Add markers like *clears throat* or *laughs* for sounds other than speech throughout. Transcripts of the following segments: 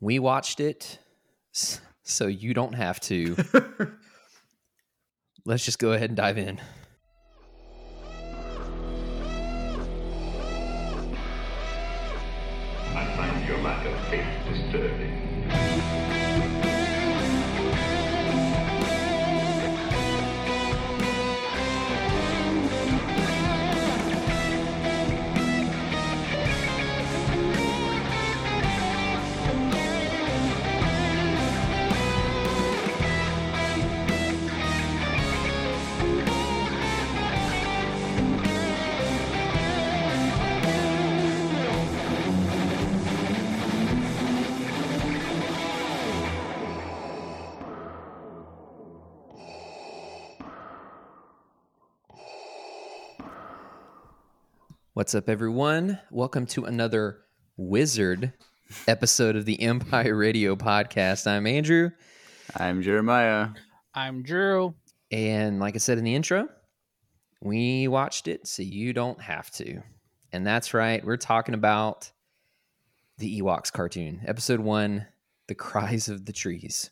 We watched it, so you don't have to. *laughs* Let's just go ahead and dive in. What's up, everyone? Welcome to another Wizard episode of the Empire Radio Podcast. I'm Andrew, I'm Jeremiah. I'm Drew. and like I said in the intro, we watched it, so you don't have to. And that's right, we're talking about the Ewoks cartoon, episode one, "The Cries of the Trees."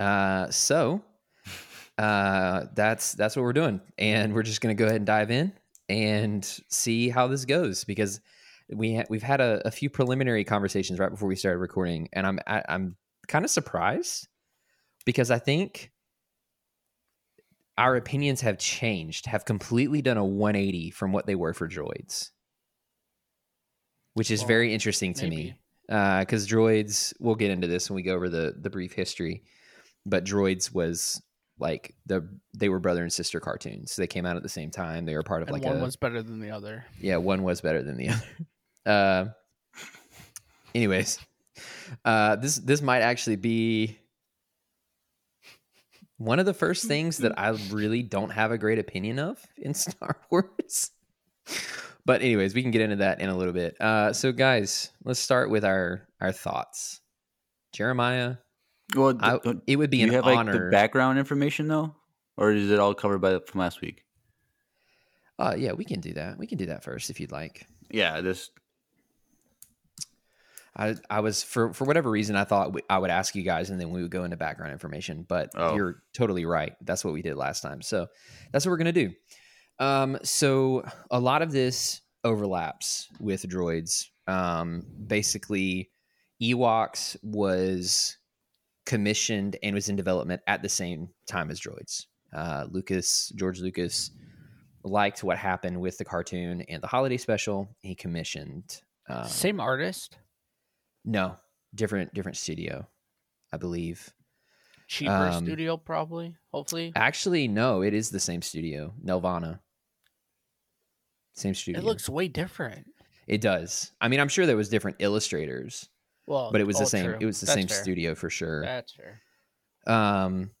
Uh, so uh, that's that's what we're doing, and we're just gonna go ahead and dive in and see how this goes because we ha- we've had a, a few preliminary conversations right before we started recording, and I'm I, I'm kind of surprised because I think our opinions have changed, have completely done a 180 from what they were for droids, which is Well, very interesting to me. maybe. Uh, because droids, we'll get into this when we go over the the brief history, but droids was like the they were brother and sister cartoons. So they came out at the same time. They were part of And like one a was better than the other. yeah, one was better than the other. *laughs* Uh, anyways, uh, this this might actually be one of the first things that I really don't have a great opinion of in *laughs* Star Wars. But anyways, we can get into that in a little bit. Uh, so guys, let's start with our our thoughts. Jeremiah, Well, I, it would be do you an have like the background information though, or is it all covered by from last week? uh, yeah, we can do that. We can do that first if you'd like. Yeah, this. I, I was for for whatever reason I thought we, I would ask you guys and then we would go into background information, but Oh. you're totally right. That's what we did last time. So that's what we're gonna do. Um, so a lot of this overlaps with droids. Um, basically, Ewoks was commissioned and was in development at the same time as droids. Uh, Lucas George Lucas liked what happened with the cartoon and the holiday special. He commissioned. Um, Same artist, no, different different studio, I believe. cheaper um, studio, probably. Hopefully, Actually, no, it is the same studio, Nelvana. Same studio. it looks way different. It does. I mean, I'm sure there was different illustrators, Well, but it was the same. true. It was the That's same fair. studio for sure. That's fair. Um,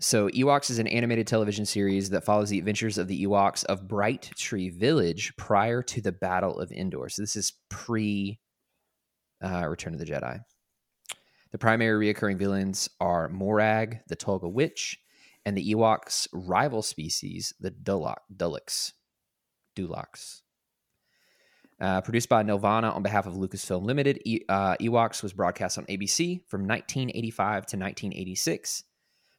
so Ewoks is an animated television series that follows the adventures of the Ewoks of Bright Tree Village prior to the Battle of Endor. So this is pre uh, Return of the Jedi. The primary reoccurring villains are Morag, the Tulgah Witch, and the Ewoks' rival species, the Dulok, Dulux. Dulox. Uh, produced by Nelvana on behalf of Lucasfilm Limited, e- uh, Ewoks was broadcast on ABC from 1985 to 1986.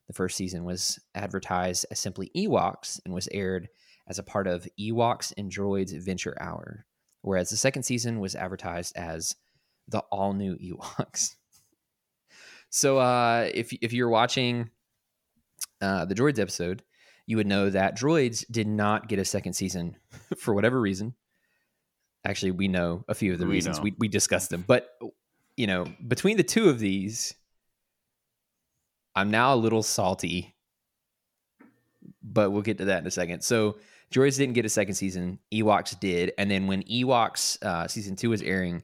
The first season was advertised as simply Ewoks and was aired as a part of Ewoks and Droids Adventure Hour, whereas the second season was advertised as the all new Ewoks. *laughs* so uh, if if you're watching uh, the Droids episode, you would know that Droids did not get a second season *laughs* for whatever reason. Actually, we know a few of the We reasons. know. We we discussed them, but you know, between the two of these, I'm now a little salty. But we'll get to that in a second. So Droids didn't get a second season. Ewoks did, and then when Ewoks uh, season two was airing,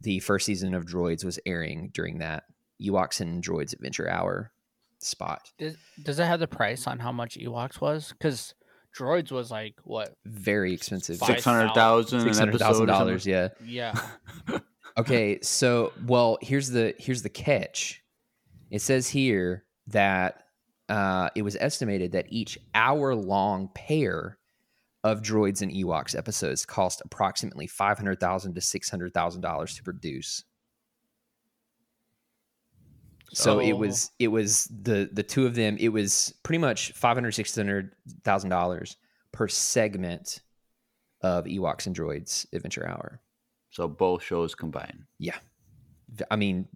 the first season of Droids was airing during that Ewoks and Droids Adventure Hour spot. Does, does it have the price on how much Ewoks was? Because Droids was like what? Very expensive. Five Six hundred thousand an Six hundred episode. thousand or something? dollars. Yeah. Yeah, *laughs* Okay. So, well, here's the here's the catch. It says here that uh, it was estimated that each hour long pair of droids and Ewoks episodes cost approximately five hundred thousand to six hundred thousand dollars to produce. So it was it was the the two of them. It was pretty much five hundred six hundred thousand dollars per segment of Ewoks and Droids Adventure Hour. So both shows combined. Yeah, I mean,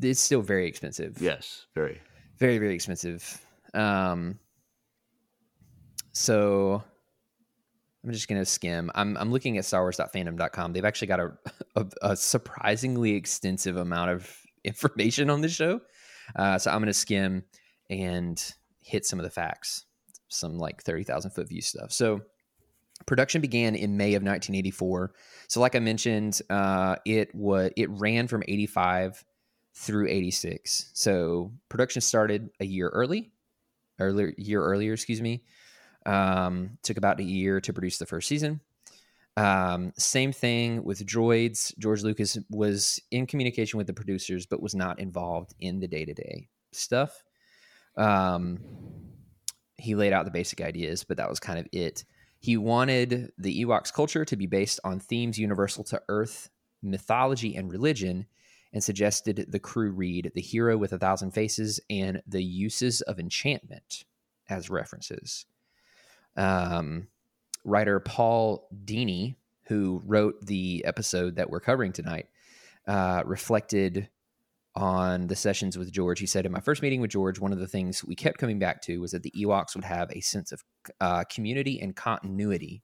it's still very expensive. Yes, very. very very expensive. Um, so I'm just gonna skim. I'm I'm looking at StarWars.fandom.com. They've actually got a, *laughs* a, a surprisingly extensive amount of *laughs* information on this show. Uh, so I'm gonna skim and hit some of the facts, some like thirty thousand foot view stuff. So production began in May of 1984. So like I mentioned, uh, it was it ran from 85 through 86. So production started a year early, earlier year earlier, excuse me. Um, took about a year to produce the first season. Um, same thing with droids. George Lucas was in communication with the producers, but was not involved in the day to day stuff. Um, he laid out the basic ideas, but that was kind of it. He wanted the Ewoks culture to be based on themes universal to Earth, mythology, and religion, and suggested the crew read The Hero with a Thousand Faces and The Uses of Enchantment as references. Um, writer Paul Dini, who wrote the episode that we're covering tonight, uh, reflected on the sessions with George. He said, In my first meeting with George, one of the things we kept coming back to was that the Ewoks would have a sense of uh, community and continuity.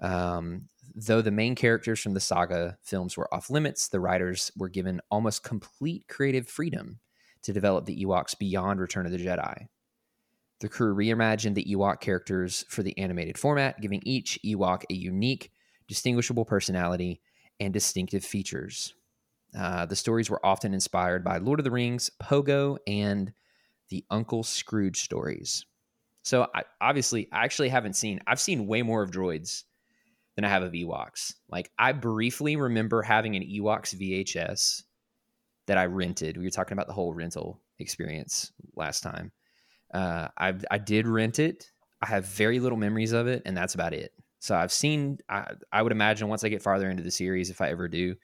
Um, though the main characters from the saga films were off limits, the writers were given almost complete creative freedom to develop the Ewoks beyond Return of the Jedi. The crew reimagined the Ewok characters for the animated format, giving each Ewok a unique, distinguishable personality and distinctive features. Uh, the stories were often inspired by Lord of the Rings, Pogo, and the Uncle Scrooge stories. So, I, obviously, I actually haven't seen. I've seen way more of droids than I have of Ewoks. Like, I briefly remember having an Ewoks VHS that I rented. We were talking about the whole rental experience last time. Uh, I I did rent it. I have very little memories of it, and that's about it. So I've seen. I, I would imagine once I get farther into the series, if I ever do,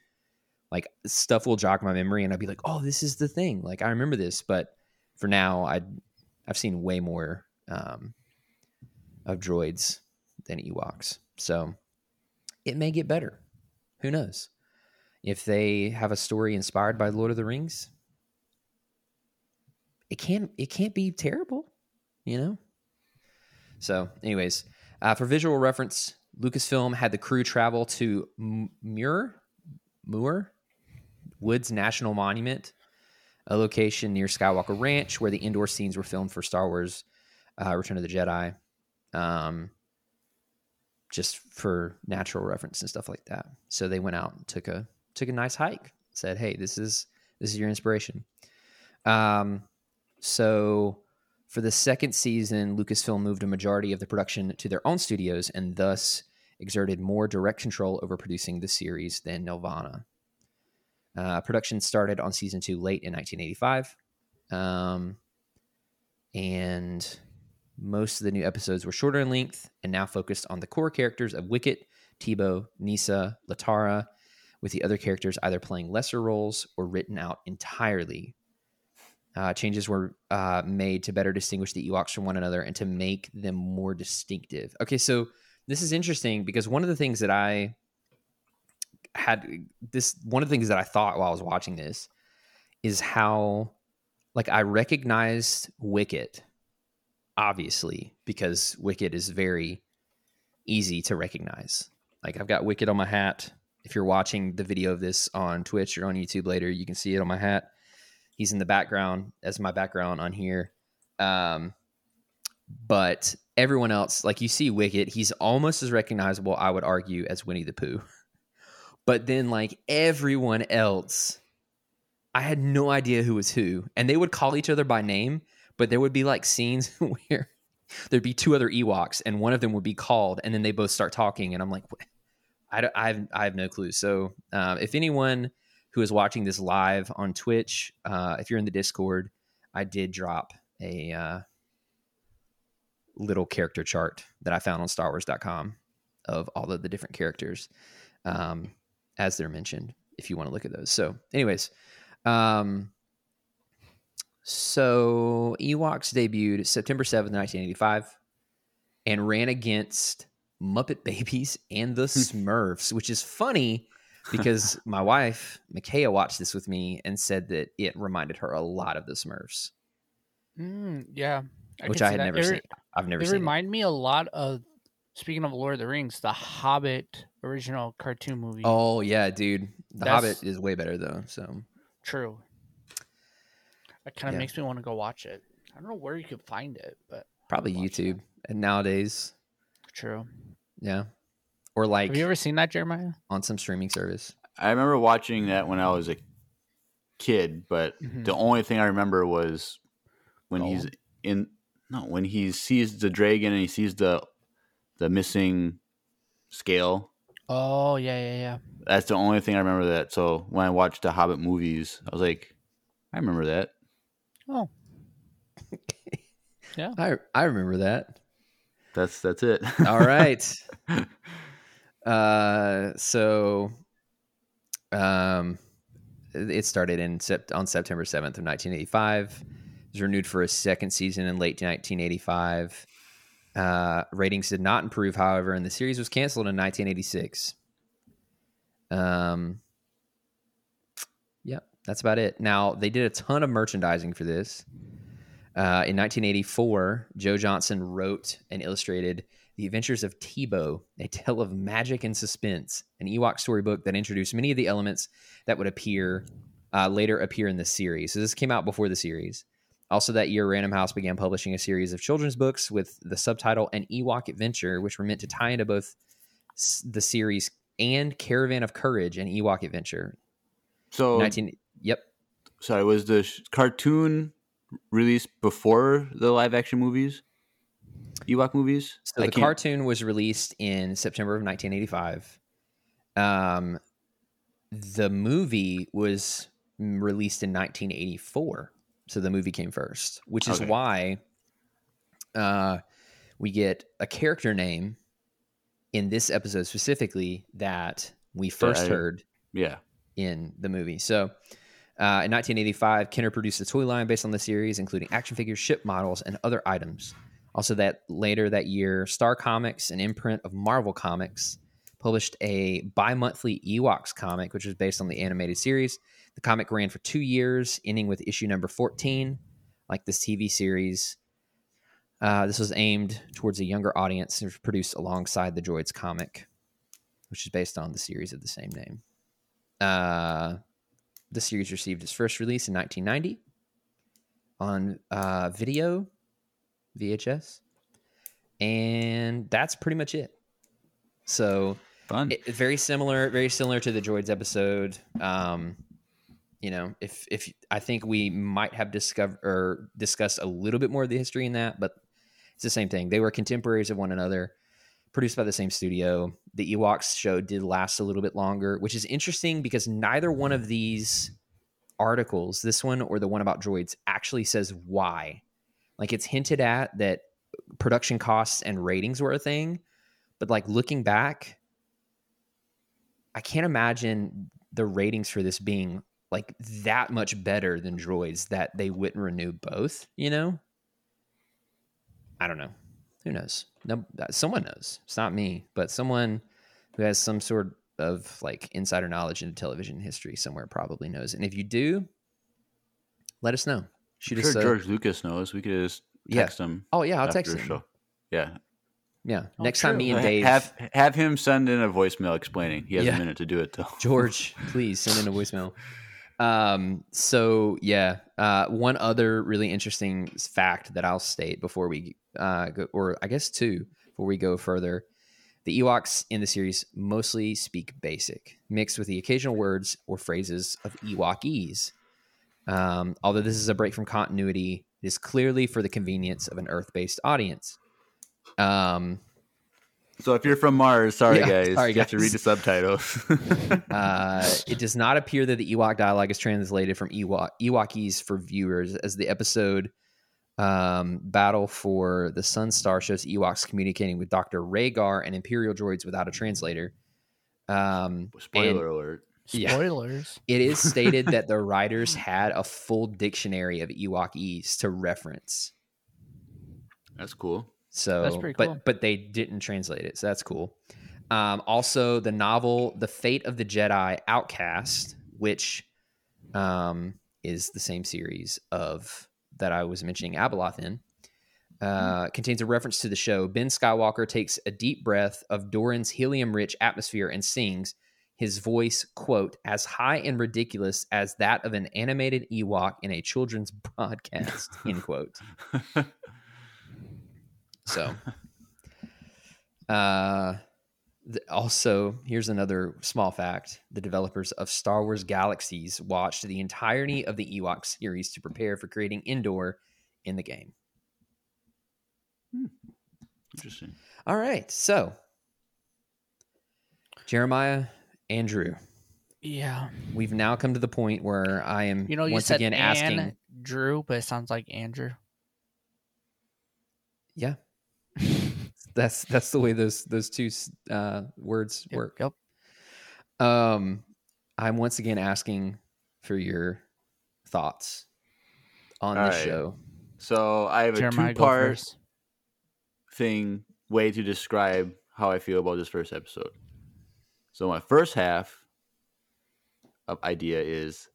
like stuff will jog my memory, and I'll be like, "Oh, this is the thing." Like I remember this, but for now, I I've seen way more um, of droids than Ewoks. So it may get better. Who knows? If they have a story inspired by Lord of the Rings, it can't it can't be terrible, you know. So, anyways, uh, for visual reference, Lucasfilm had the crew travel to Muir, Moore Woods National Monument, a location near Skywalker Ranch where the Endor scenes were filmed for Star Wars: uh, Return of the Jedi. Um, just for natural reference and stuff like that. So they went out and took a took a nice hike. Said, "Hey, this is this is your inspiration." Um, so for the second season, Lucasfilm moved a majority of the production to their own studios and thus exerted more direct control over producing the series than Nelvana. Uh, production started on season two late in 1985. Um, and most of the new episodes were shorter in length and now focused on the core characters of Wicket, Teebo, Kneesaa, Latara, with the other characters either playing lesser roles or written out entirely. Uh, changes were uh, made to better distinguish the Ewoks from one another and to make them more distinctive. Okay, so this is interesting because one of the things that I had this one of the things that I thought while I was watching this is how like I recognized Wicket obviously because Wicket is very easy to recognize. Like I've got Wicket on my hat. If you're watching the video of this on Twitch or on YouTube later, you can see it on my hat. He's in the background as my background on here. Um, but everyone else, like you see Wicket, he's almost as recognizable, I would argue, as Winnie the Pooh. *laughs* But then, like everyone else, I had no idea who was who. And they would call each other by name, but there would be like scenes *laughs* where there'd be two other Ewoks and one of them would be called and then they both start talking. And I'm like. I, don't- I, have, I have no clue. So um, if anyone who is watching this live on Twitch, uh, if you're in the Discord, I did drop a uh, little character chart that I found on StarWars.com of all of the different characters um, as they're mentioned. If you want to look at those. So, anyways, um, so Ewoks debuted September seventh, nineteen eighty five, and ran against Muppet Babies and the *laughs* Smurfs, which is funny because my wife Micaiah watched this with me and said that it reminded her a lot of the Smurfs, Mm, yeah. which I had that. never It seen. I've never They seen. it. remind me a lot of, speaking of Lord of the Rings, the Hobbit original cartoon movie. Oh yeah, dude. The That's- Hobbit is way better though. So True. That kind of Yeah. makes me want to go watch it. I don't know where you could find it, but probably. YouTube. And nowadays, true. yeah, or like Have you ever seen that, Jeremiah? on some streaming service. I remember watching that when I was a kid, but Mhm. the only thing I remember was when he's Gollum? in no when he sees the dragon and he sees the the missing scale. Oh yeah, yeah, yeah. That's the only thing I remember that. So when I watched the Hobbit movies, I was like, I remember that. Oh, *laughs* Yeah. I I remember that. That's that's it. All right. *laughs* uh, so, um, it started in sept- on September seventh of nineteen eighty five. It was renewed for a second season in late nineteen eighty five. Uh, ratings did not improve, however, and the series was canceled in nineteen eighty six. Um, yep, that's about it. Now they did a ton of merchandising for this. Uh, in 1984, Joe Johnston wrote and illustrated The Adventures of Teebo, a tale of magic and suspense, an Ewok storybook that introduced many of the elements that would appear uh, later appear in the series. So this came out before the series. Also, that year, Random House began publishing a series of children's books with the subtitle "An Ewok Adventure," which were meant to tie into both the series and Caravan of Courage and Ewok Adventure. so 19. Yep. sorry, was the sh- cartoon released before the live action movies? Ewok movies? So I the can't- cartoon was released in September of 1985. Um, the movie was released in 1984. So the movie came first, which is Okay. why uh, we get a character name in this episode specifically that we first I- heard Yeah. in the movie. So, uh, in 1985, Kenner produced a toy line based on the series, including action figures, ship models, and other items. Also, that later that year, Star Comics, an imprint of Marvel Comics, published a bi-monthly Ewoks comic, which was based on the animated series. The comic ran for two years, ending with issue number 14, like this TV series. Uh, this was aimed towards a younger audience and was produced alongside the Droids comic, which is based on the series of the same name. Uh, the series received its first release in 1990 on uh, video, VHS, and that's pretty much it. So Fun. it, very similar, very similar to the Droids episode. Um, you know, if if I think we might have discovered or discussed a little bit more of the history in that, but it's the same thing. They were contemporaries of one another, produced by the same studio. The Ewoks show did last a little bit longer, which is interesting because neither one of these articles, this one or the one about droids, actually says why. Like it's hinted at that production costs and ratings were a thing, but like looking back, I can't imagine the ratings for this being like that much better than droids that they wouldn't renew both, you know? I don't know. Who knows? No, uh, someone knows. It's not me, but someone who has some sort of like insider knowledge into television history somewhere probably knows. And if you do, let us know. Shoot I'm us sure a- George Lucas knows. We could just Yeah. text him. Oh yeah, I'll text him. show. Yeah. Yeah, Oh, next time me and Dave Have have him send in a voicemail explaining. He has Yeah. a minute to do it though. *laughs* George, please send in a voicemail. Um, so yeah, uh, one other really interesting fact that I'll state before we uh, go, or I guess two before we go further. The Ewoks in the series mostly speak basic, mixed with the occasional words or phrases of Ewokese. Um, although this is a break from continuity, it is clearly for the convenience of an Earth-based audience. Um, So if you're from Mars, sorry Yeah, guys, sorry, you have to read the subtitles. *laughs* *laughs* Uh, it does not appear that the Ewok dialogue is translated from Ewok Ewokese for viewers, as the episode Um, Battle for the Sun Star shows Ewoks communicating with Dr. Raygar and Imperial droids without a translator. Um, Spoiler and alert. Yeah. Spoilers. it is stated that the *laughs* writers had a full dictionary of Ewokese to reference. That's cool. So, That's pretty but cool. but they didn't translate it, so that's cool. Um, also, the novel "The Fate of the Jedi: Outcast," which um, is the same series of that I was mentioning Abeloth in, uh, contains a reference to the show. Ben Skywalker takes a deep breath of Dorin's helium-rich atmosphere and sings. His voice, quote, as high and ridiculous as that of an animated Ewok in a children's *laughs* broadcast, end *laughs* quote. So, *laughs* uh, th- also, here's another small fact: the developers of Star Wars Galaxies watched the entirety of the Ewok series to prepare for creating Endor in the game. Interesting. All right, so Jeremiah, Andrew, Yeah. we've now come to the point where I am You know, you once said again Ann asking. Drew, but it sounds like Andrew. Yeah, *laughs* that's that's the way those those two uh, words Yep, work. Yep. Um, I'm once again asking for your thoughts on All the right. show. So I have a Jeremiah, two go part thing way to describe how I feel about this first episode. So my first half of idea is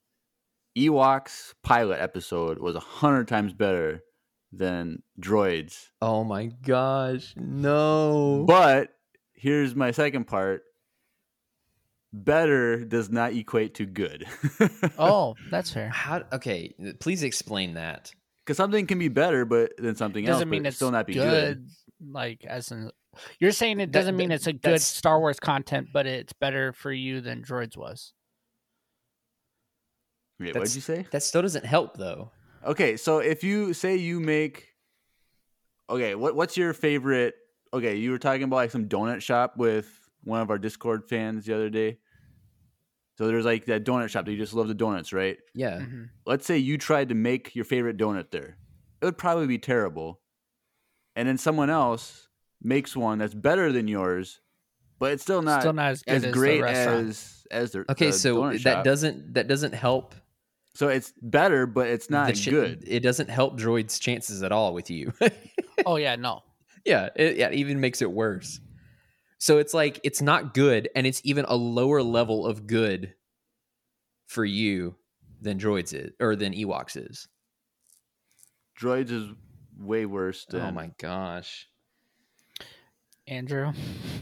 Ewoks pilot episode was a hundred times better than Droids. Oh my gosh, no! But here's my second part. Better does not equate to good. *laughs* Oh, that's fair. How? Okay, please explain that. Because something can be better, but than something else, Doesn't mean but it's still not be good, good. Like as in, you're saying it doesn't mean it's a good Star Wars content, but it's better for you than Droids was. Wait, what That's- did you say? That still doesn't help, though. Okay, so if you say you make, okay, what what's your favorite? Okay, you were talking about like some donut shop with one of our Discord fans the other day. So there's like that donut shop that you just love the donuts, right? Yeah, Mhm. Let's say you tried to make your favorite donut there, it would probably be terrible, and then someone else makes one that's better than yours, but it's still not Still not as good as as, great the as as the Okay, the so donut that shop. doesn't that doesn't help. so it's better, but it's not the ch- good. It doesn't help Droid's chances at all with you. *laughs* oh yeah, no. yeah, it, yeah, it even makes it worse. So it's like it's not good, and it's even a lower level of good for you than Droids is or than Ewoks is. Droids is way worse oh than Oh my gosh! Andrew,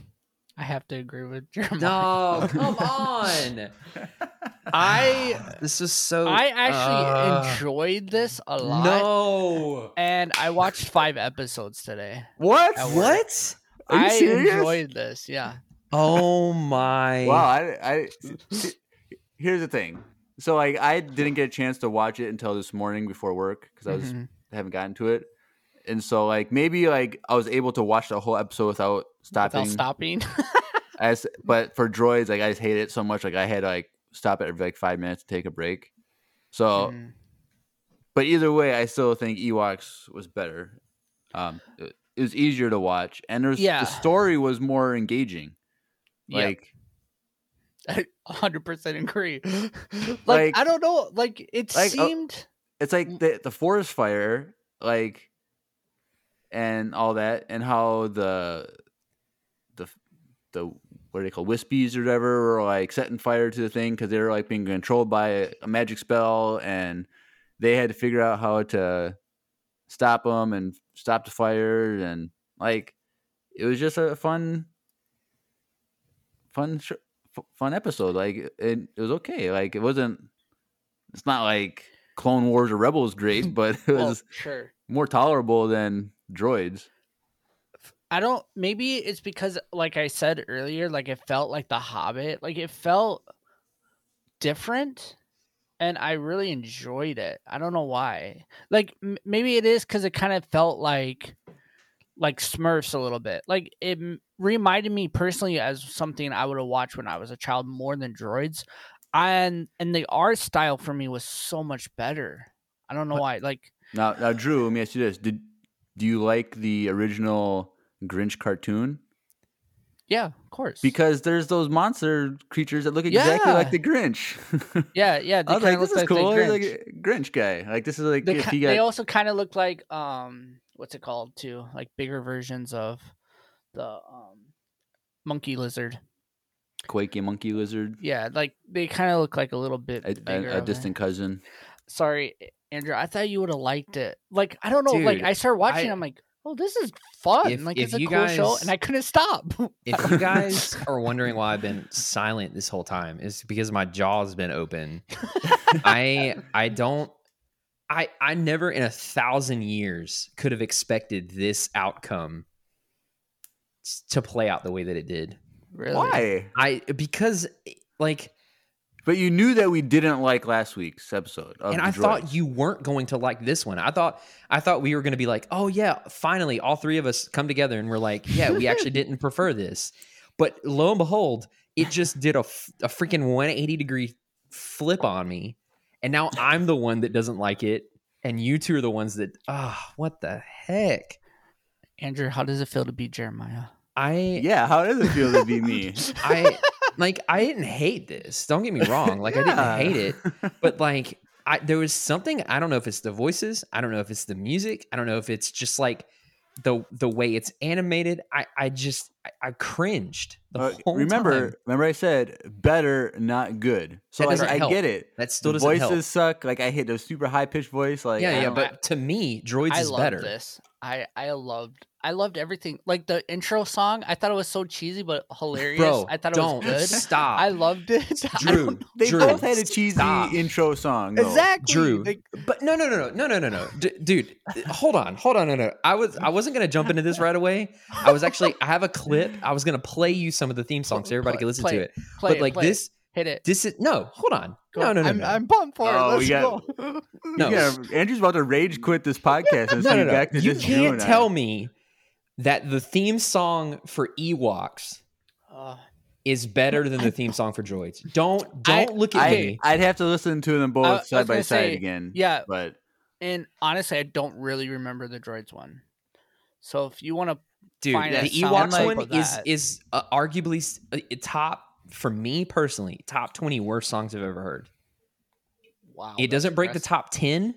*laughs* I have to agree with Jeremiah. *laughs* No, come on! *laughs* I this is so. I actually uh, enjoyed this a lot. No. And I watched five episodes today. What? What? Are you I serious? enjoyed this. Yeah. Oh my! Wow, I, I here's the thing. So like I didn't get a chance to watch it until this morning before work because I was Mhm. Haven't gotten to it, and so like maybe like I was able to watch the whole episode without stopping. Without stopping. *laughs* As but for droids, like I just hate it so much. Like I had to like stop it every like five minutes to take a break. So, Mhm. but either way, I still think Ewoks was better. Um, it, it was easier to watch, and there's Yeah. the story was more engaging. Like *laughs* I 100% agree. *laughs* like, Like- I don't know. Like, it like, uh, seemed. it's like the the forest fire, like, and all that, and how the the the what are they called wispies or whatever were like setting fire to the thing because they were like being controlled by a, a magic spell, and they had to figure out how to stop them and stop the fire, and like it was just a fun fun sh- fun episode. Like it, it was okay. Like it wasn't. It's not like Clone Wars or Rebels great, *laughs* but it was sure. more tolerable than Droids. I don't. Maybe it's because, like I said earlier, like it felt like The Hobbit. Like it felt different, and I really enjoyed it. I don't know why. Like m- maybe it is because it kind of felt like like Smurfs a little bit. Like it m- reminded me personally as something I would have watched when I was a child more than Droids, and and the art style for me was so much better. I don't know why. Like Now, now, Drew, let me ask you this: Did do you like the original Grinch cartoon? Yeah, of course. Because there's those monster creatures that look exactly Yeah. like the Grinch. *laughs* yeah, yeah, I was like, this is like cool. Grinch. like Grinch guy. Like this is like they, if ki- he got they also kind of look like um what's it called too like bigger versions of the um monkey lizard Quakey monkey lizard, yeah like they kind of look like a little bit a, bigger a, a distant cousin. sorry andrew i thought you would have liked it like i don't know like i started watching I- i'm like oh this is fun If- like if it's a you cool show and i couldn't stop If *laughs* you guys are wondering why I've been silent this whole time, it's because my jaw's been open. I *laughs* I don't I I never in a thousand years could have expected this outcome to play out the way that it did. really Why? I because like But you knew that we didn't like last week's episode. Of and the I thought you weren't going to like this one. I thought I thought we were going to be like, "Oh yeah, finally all three of us come together and we're like, yeah, we actually *laughs* didn't prefer this." But lo and behold, it just did a, a freaking 180 degree flip on me. And now I'm the one that doesn't like it and you two are the ones that ah, what the heck? andrew how does it feel to be jeremiah I Yeah, how does it feel to be me? *laughs* I like I didn't hate this. Don't get me wrong. Like I didn't hate it. *laughs* but like I there was something I don't know if it's the voices, I don't know if it's the music, I don't know if it's just like the the way it's animated. I I just I, I cringed the Uh, whole remember, time. remember I said better, not good. So That like, I help. get it. that still the doesn't voices help. suck. Like I hit a super high pitched voice. Like yeah, yeah, don't- but to me, Droids I is better. this. I I loved I loved everything. Like the intro song, I thought it was so cheesy but hilarious. Bro, I thought it don't was good. stop. I loved it. *laughs* Drew, they Drew, both had a cheesy stop. intro song. Though. exactly. Drew, Like, but no, no, no, no, no, no, no, no, D- dude. Hold on, hold on, no, no. I was, I wasn't gonna jump into this right away. I was actually, I have a clip. I was gonna play you some of the theme songs so everybody Play- can listen play to it, it. play but like play it. This, hit it. this is no. Hold on, Go. no, no, no, I'm, no. I'm pumped for Oh, it. Let's we got- go. *laughs* no. Yeah, Andrew's about to rage quit this *laughs* podcast and no, see no, no. back to You just can't tell me that the theme song for Ewoks Uh, is better than the theme song for Droids. Don't, don't look at I, me. I'd have to listen to them both I- I side by side say, again. yeah, but and honestly, I don't really remember the droids one. So if you want to, Dude, find the Ewoks one for is that. is uh, arguably uh, top for me personally. Top twenty worst songs I've ever heard. wow, it doesn't break the top 10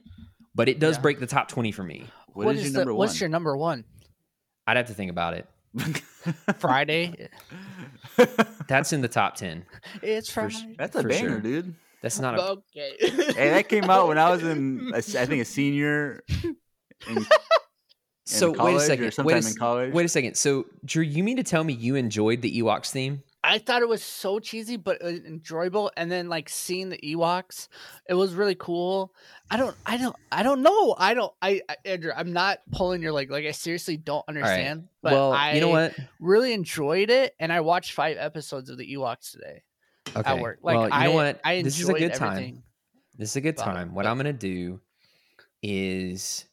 but it does Yeah. break the top 20 for me what is, your the, number one? What's your number one? i'd have to think about it *laughs* Friday. *laughs* that's in the top 10 it's For Friday. s- That's a banger, sure. dude. that's not a okay. Hey, that came out when I was in, *laughs* a- I think, a senior in, so in wait a second or wait a, in college. wait a second so drew you mean to tell me you enjoyed the ewoks theme I thought it was so cheesy but uh, enjoyable, and then like seeing the Ewoks, it was really cool. I don't, I don't, I don't know. I don't, I, I Andrew, I'm not pulling your leg. Like I seriously don't understand. But well I you know what really enjoyed it, and I watched five episodes of the Ewoks today okay at work. Like well you I, know what I this is a enjoyed good time this is a good it, time what i'm gonna do is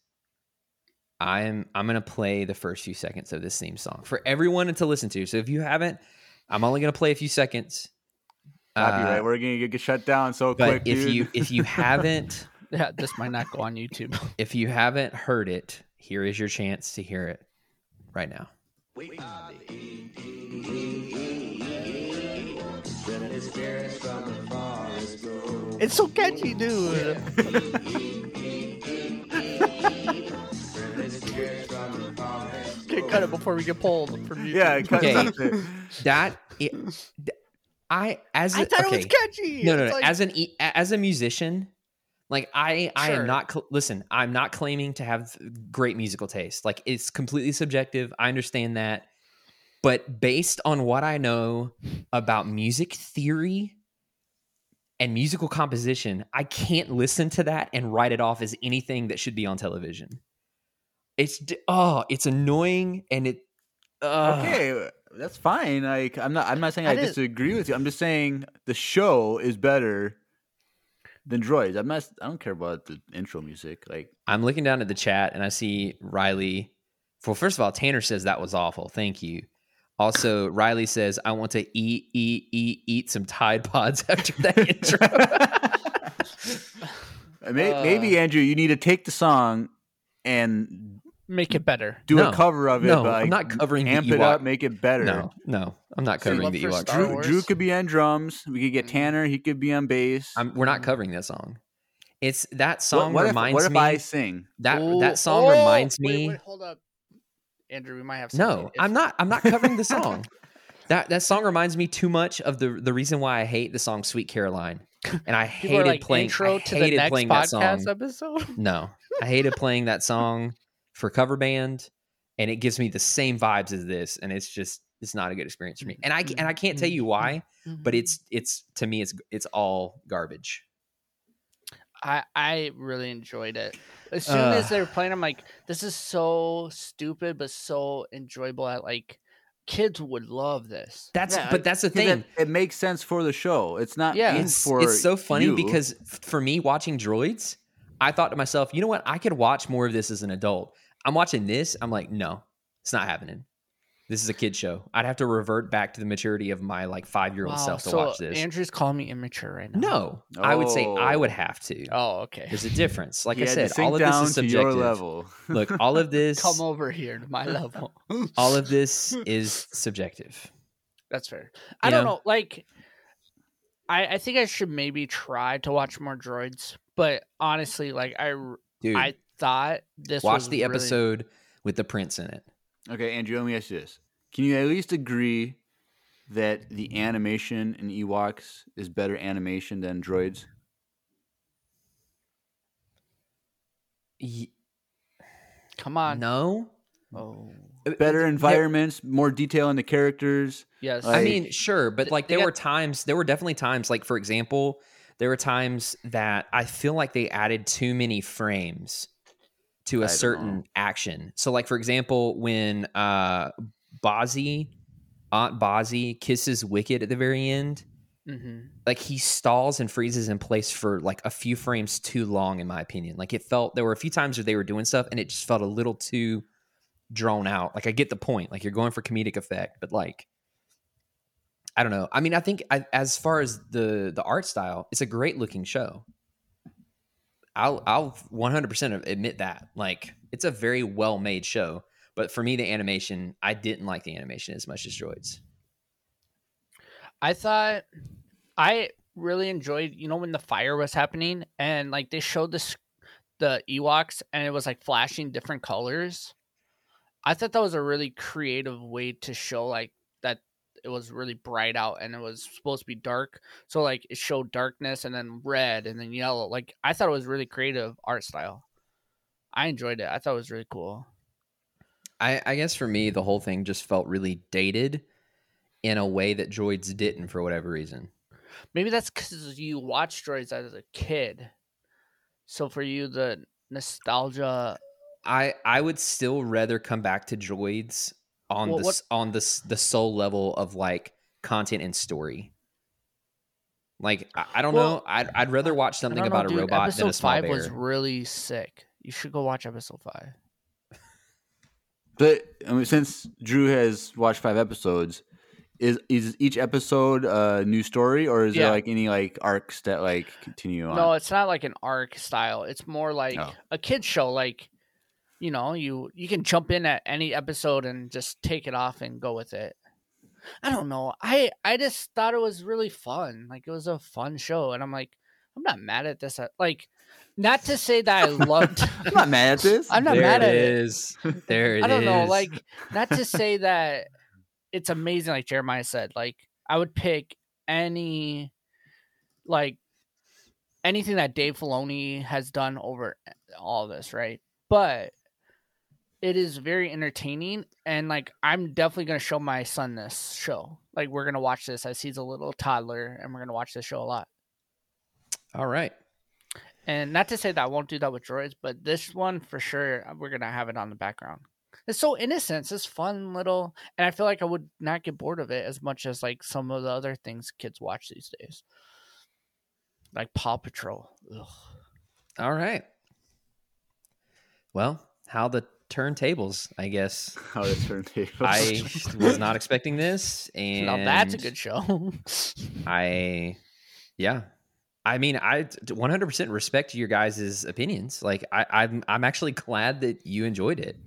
i'm i'm gonna play the first few seconds of this theme song for everyone to listen to so if you haven't i'm only gonna play a few seconds Copyright. Uh, We're gonna get shut down so but quick, if dude. you if you *laughs* haven't *laughs* Yeah, this might not go on YouTube. *laughs* if you haven't heard it here is your chance to hear it right now it's so catchy, dude. Okay, cut it before we get pulled from YouTube. yeah, cut Okay. something. *laughs* that it, i as I a- thought okay. it was catchy. no no no like- as an e- as a musician like i i Sure. am not cl- listen i'm not claiming to have great musical taste like it's completely subjective i understand that but based on what i know about music theory and musical composition i can't listen to that and write it off as anything that should be on television it's oh it's annoying and it uh, okay, that's fine. Like I'm not I'm not saying I I, disagree with you. I'm just saying the show is better than Droids. I'm not I don't care about the intro music. Like I'm looking down at the chat and I see Riley. Well, first of all, Tanner says that was awful. Thank you. Also, Riley says, I want to eat, eat, eat, eat some Tide Pods *laughs* after that intro. *laughs* may, maybe Andrew, you need to take the song and Make it better. do No. a cover of it. No, but, I'm not covering the Amp it up, make it better. No, no, I'm not covering love the Ewok. Drew, Drew could be on drums. We could get Mhm. Tanner. He could be on bass. I'm, we're not covering that song. It's that song what, what reminds if, what if I sing? that Ooh, that song oh, reminds wait, me. wait, hold up, Andrew. We might have something. No, If- I'm not. I'm not covering the song. *laughs* that that song reminds me too much of the the reason why I hate the song "Sweet Caroline," and I People hated like playing. intro I to the hated next playing that song. episode. No, I hated playing that song for cover band, and it gives me the same vibes as this, and it's just it's not a good experience for me. And I and I can't tell mm-hmm. you why, mm-hmm. but it's it's to me it's it's all garbage. I I really enjoyed it. As soon as they were playing, I'm like, this is so stupid, but so enjoyable. At like, kids would love this. That's Yeah, but that's the thing. It, makes sense for the show. It's not Yeah. It's for it's so funny you. because f- for me watching droids, I thought to myself, you know what? I could watch more of this as an adult. I'm watching this. I'm like, no, it's not happening. This is a kid show. I'd have to revert back to the maturity of my like five year old Wow, self to so watch this. Andrew's calling me immature right now. no, I would say I Oh. would have to. Oh, okay. There's a difference. Like I said, all of this is subjective. level. Look, all of *laughs* this, Come over here to my level. *laughs* all of this is subjective. That's fair. I don't know? know. Like, I I think I should maybe try to watch more droids. But honestly, like I Dude, I thought this watch was the really- episode with the prince in it. Okay, Andrew, let me ask you this. Can you at least agree that the animation in Ewoks is better animation than droids? Ye- Come on. no, Oh. Better There- environments, more detail in the characters. Yes. Like- I mean, sure, but like there got- were times, there were definitely times, like for example, there were times that I feel like they added too many frames to a certain action. So, like for example, when uh Bozzy, Aunt Bozzy kisses Wicket at the very end, hmm like he stalls and freezes in place for like a few frames too long, in my opinion. Like it felt there were a few times where they were doing stuff and it just felt a little too drawn out. Like I get the point, like you're going for comedic effect, but like I don't know. I mean, I think I, as far as the the art style, it's a great looking show. I'll I'll 100% admit that. Like it's a very well made show, but for me the animation, I didn't like the animation as much as Droids. I thought I really enjoyed, you know, when the fire was happening and like they showed this the Ewoks and it was like flashing different colors. I thought that was a really creative way to show like it was really bright out and it was supposed to be dark. So like it showed darkness and then red and then yellow. Like I thought it was really creative art style. I enjoyed it. I thought it was really cool. I, I guess for me, the whole thing just felt really dated in a way that droids didn't for whatever reason. Maybe that's because you watched droids as a kid. So for you, the nostalgia. I I would still rather come back to droids on Well, the what- on the the soul level of like content and story. Like I, I don't Well, know, I'd I'd rather watch something don't know, about a dude, robot Episode than a small five bear. was really sick. You should go watch episode five. But I mean, since Drew has watched five episodes, is is each episode a new story, or is Yeah. there like any like arcs that like continue on? No, it's not like an arc style. It's more like Oh. a kid show. Like, you know, you you can jump in at any episode and just take it off and go with it. I don't know. I I just thought it was really fun. Like it was a fun show, and I'm like, I'm not mad at this. Uh, like, not to say that I loved. *laughs* I'm not mad at this. I'm not there mad it at it. is. There it is. I don't know, like not to say *laughs* that it's amazing, like Jeremiah said. Like I would pick any, like anything that Dave Filoni has done over eh, all this, right? But it is very entertaining, and like I'm definitely gonna show my son this show. Like we're gonna watch this as he's a little toddler, and we're gonna watch this show a lot. all right. And not to say that I won't do that with droids, but this one for sure, we're gonna have it on the background. It's so innocent. It's this fun little, and I feel like I would not get bored of it as much as like some of the other things kids watch these days, like Paw Patrol. Ugh. All right. Well, how the turntables, I guess. How to turn. I *laughs* was not expecting this, and Now that's a good show. *laughs* I, yeah, I mean, I 100% respect your guys' opinions. Like, I, I'm I'm actually glad that you enjoyed it.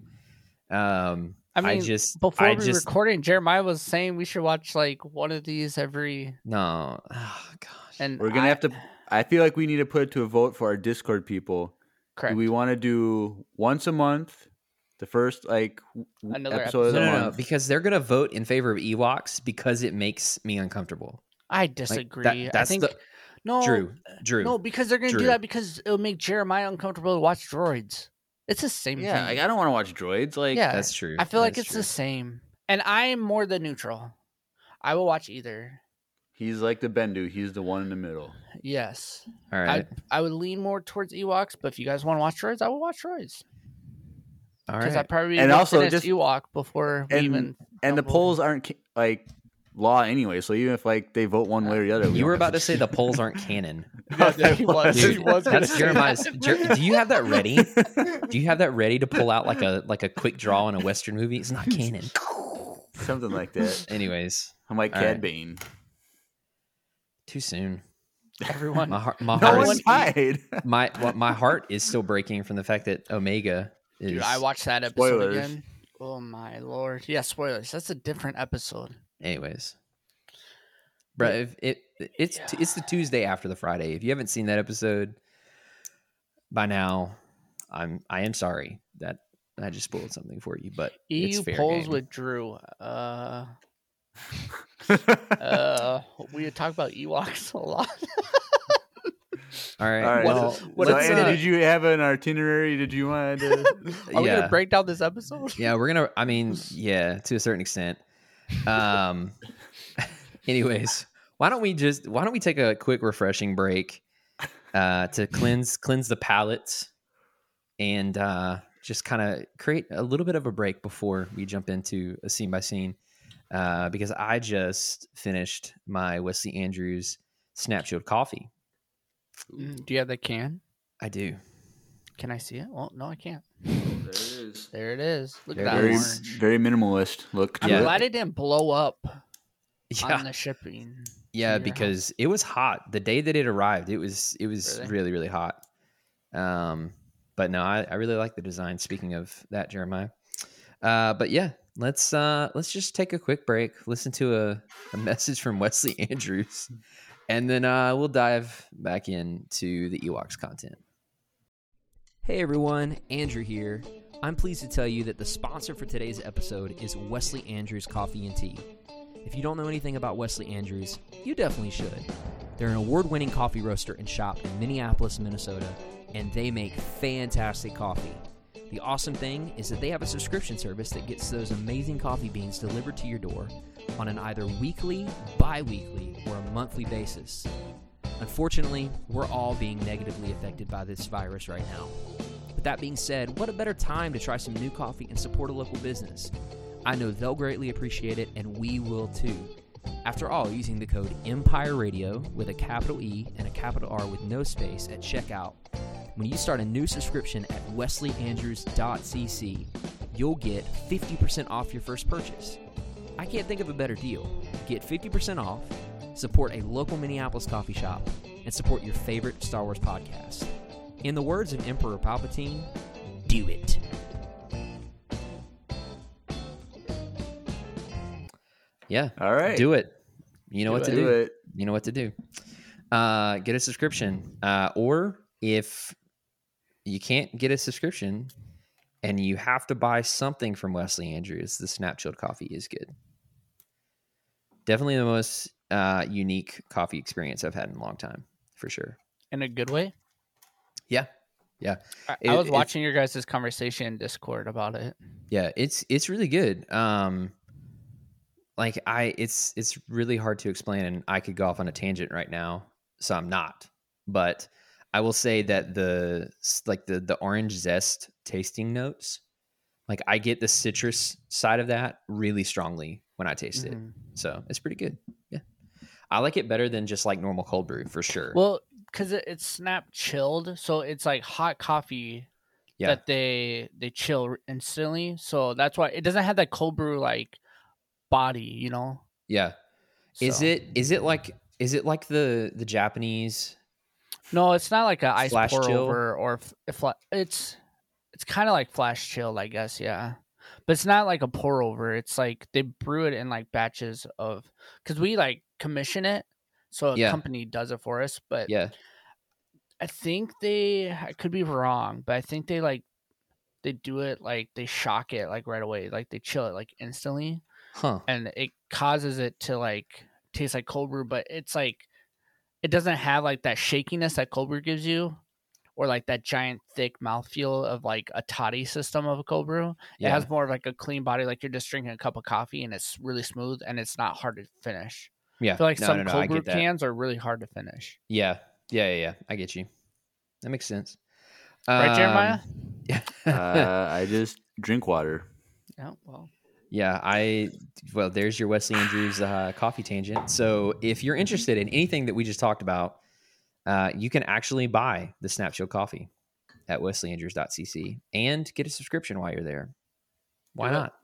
Um, I mean, I just before I we just recording, Jeremiah was saying we should watch like one of these every. no. Oh gosh. And We're gonna I- have to. I feel like we need to put it to a vote for our Discord people. correct. Do we want to do once a month, the first like w- w- Another episode of No, no, no, because they're gonna vote in favor of Ewoks because it makes me uncomfortable. I disagree. I that's think the- no, Drew, Drew. no, because they're gonna Drew. do that because it'll make Jeremiah uncomfortable to watch droids. It's the same Yeah, like, thing. I don't want to watch droids. Like, Yeah. that's true. I feel like it's true. the same. And I am more the neutral. I will watch either. he's like the Bendu. He's the one in the middle. Yes. All right, I I would lean more towards Ewoks, but if you guys want to watch droids, I will watch droids. All Because right. I probably And will also finish just- Ewok before we and- even And the stumble. polls aren't like law anyway. So even if like they vote one way or the other, we you were about to say the polls aren't canon. *laughs* Yeah, yeah, *laughs* he was. Dude, he was that's say Jeremiah's. *laughs* Jer- do you have that ready? Do you have that ready to pull out like a like a quick draw in a western movie? It's not canon. something like that. Anyways, I'm like All Cad right. Bane. too soon. Everyone. My heart, my No heart, one is, died. my what, my heart is still breaking from the fact that Omega is. Dude, I watched that episode Spoilers. again. Oh my lord! Yeah, spoilers. That's a different episode. Anyways, bro, if it it's Yeah. it's the Tuesday after the Friday. If you haven't seen that episode by now, I'm I am sorry that I just spoiled something for you, but it's EU fair polls game. with Drew. Uh, *laughs* uh, we talk about Ewoks a lot. *laughs* *laughs* All right. All right. Well, so, what- so Andy, uh, did you have an itinerary? Did you want to? *laughs* Are we yeah. gonna break down this episode? Yeah, we're gonna. I mean, *laughs* yeah, to a certain extent. Um. anyways, why don't we just why don't we take a quick refreshing break, uh, to cleanse cleanse the palates, and uh, just kind of create a little bit of a break before we jump into a scene by scene, uh, because I just finished my Wesley Andrews Snap Chilled coffee. Do you have the can? I do. Can I see it? Well, no, I can't. there it is. There it is. Look There at it that Very, orange. very minimalist look. I'm Yeah. glad it didn't blow up *laughs* Yeah. on the shipping. Yeah, your because it was hot. The day that it arrived, it was it was Really? really really, hot. Um, but no, I, I really like the design. Speaking of that, Jeremiah. Uh, but yeah, let's uh let's just take a quick break, listen to a, a *laughs* message from Wesley Andrews, and then uh we'll dive back into the Ewoks content. Hey everyone, Andrew here. I'm pleased to tell you that the sponsor for today's episode is Wesley Andrews Coffee and Tea. If you don't know anything about Wesley Andrews, you definitely should. They're an award winning coffee roaster and shop in Minneapolis, Minnesota, and they make fantastic coffee. The awesome thing is that they have a subscription service that gets those amazing coffee beans delivered to your door on an either weekly, bi weekly, or a monthly basis. Unfortunately, we're all being negatively affected by this virus right now. But that being said, what a better time to try some new coffee and support a local business? I know they'll greatly appreciate it, and we will too. After all, using the code Empire Radio with a capital E and a capital R with no space at checkout, when you start a new subscription at wesleyandrews.cc, you'll get 50% off your first purchase. I can't think of a better deal. Get 50% off, support a local Minneapolis coffee shop, and support your favorite Star Wars podcast. In the words of Emperor Palpatine, do it. Yeah, All right. do it. You know what to do. You know what to do. Uh, get a subscription, uh, or if you can't get a subscription and you have to buy something from Wesley Andrews, the Snap Chilled coffee is good. Definitely the most uh, unique coffee experience I've had in a long time, for sure. In a good way. Yeah, yeah, I, It- I was watching your guys' conversation in Discord about it. yeah. It's it's really good. Um, like I, it's it's really hard to explain, and I could go off on a tangent right now, so I'm not. But I will say that the like the the orange zest tasting notes, like I get the citrus side of that really strongly when I taste it. Mhm. So it's pretty good. Yeah, I like it better than just like normal cold brew for sure. Well, because it, it's snap chilled, so it's like hot coffee yeah, that they they chill instantly. So that's why it doesn't have that cold brew like body, you know. yeah. Is it is it like is it like the the Japanese No, it's not like a ice Flash pour chill? over or f- if fla- it's it's kind of like flash chilled, I guess. Yeah, but it's not like a pour over. It's like they brew it in like batches of because we like commission it, so a Yeah. company does it for us. But Yeah. I think they I could be wrong, but I think they like they do it like they shock it like right away, like they chill it like instantly, Huh. and it causes it to like taste like cold brew, but it's like it doesn't have like that shakiness that cold brew gives you, or like that giant thick mouthfeel of like a toddy system of a cold brew. It has more of like a clean body, like you're just drinking a cup of coffee and it's really smooth and it's not hard to finish. yeah. I feel like no, some no, no, I cold brew that. cans are really hard to finish. Yeah. Yeah. Yeah. Yeah. I get you. That makes sense. Right, Jeremiah? Um, Yeah. *laughs* uh, I just drink water. Yeah, well. Yeah, I well, there's your Wesley Andrews uh, coffee tangent. So if you're interested in anything that we just talked about, uh, you can actually buy the Snap Chilled coffee at wesleyandrews.cc and get a subscription while you're there. Why not?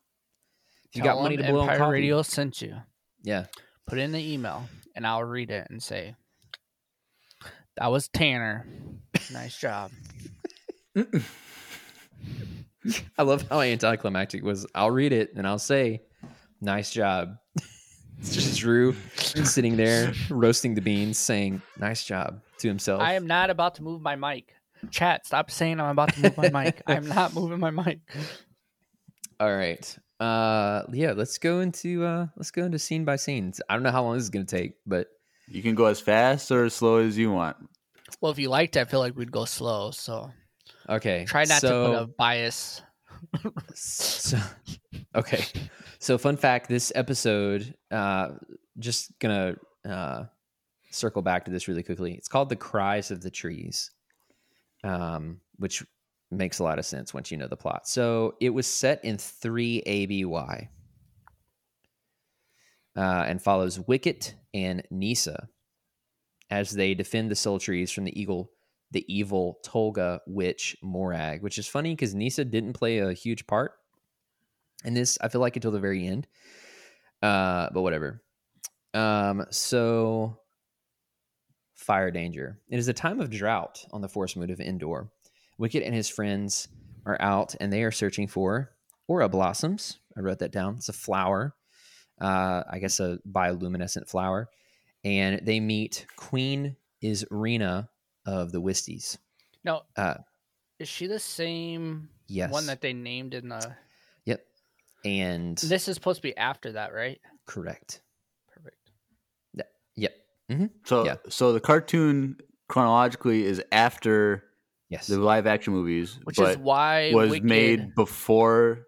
If you Tell got money to them blow on Empire coffee, Radio sent you. yeah, Put it in the email and I'll read it and say, That was Tanner. Nice job. *laughs* *laughs* I love how anticlimactic was. I'll read it and I'll say, "Nice job." *laughs* it's just Drew sitting there roasting the beans, saying, "Nice job" to himself. I am not about to move my mic. Chat, stop saying I'm about to move my mic. *laughs* I'm not moving my mic. All right. Uh yeah, let's go into uh let's go into scene by scene. I don't know how long this is gonna take, but You can go as fast or as slow as you want. Well, if you liked it, I feel like we'd go slow. So okay. try not so, to put a bias. so *laughs* okay. So fun fact, this episode, uh just gonna uh circle back to this really quickly. It's called The Cries of the Trees. Um, which makes a lot of sense once you know the plot. So it was set in 3 ABY. Uh, and follows Wicket and Kneesaa as they defend the soul trees from the eagle the evil Tulgah witch Morag, which is funny because Kneesaa didn't play a huge part in this. I feel like until the very end, uh, but whatever. Um, so fire danger. It is a time of drought on the forest moon of Endor. Wicket and his friends are out and they are searching for aura blossoms. I wrote that down. It's a flower, uh, I guess a bioluminescent flower, and they meet Queen Izrina of the Wisties. No, Uh, is she the same yes. one that they named in the? Yep. And This is supposed to be after that, right? correct. Perfect. Yep. So Yeah. so the cartoon chronologically is after Yes. the live action movies, Which but is why was Wicked made before.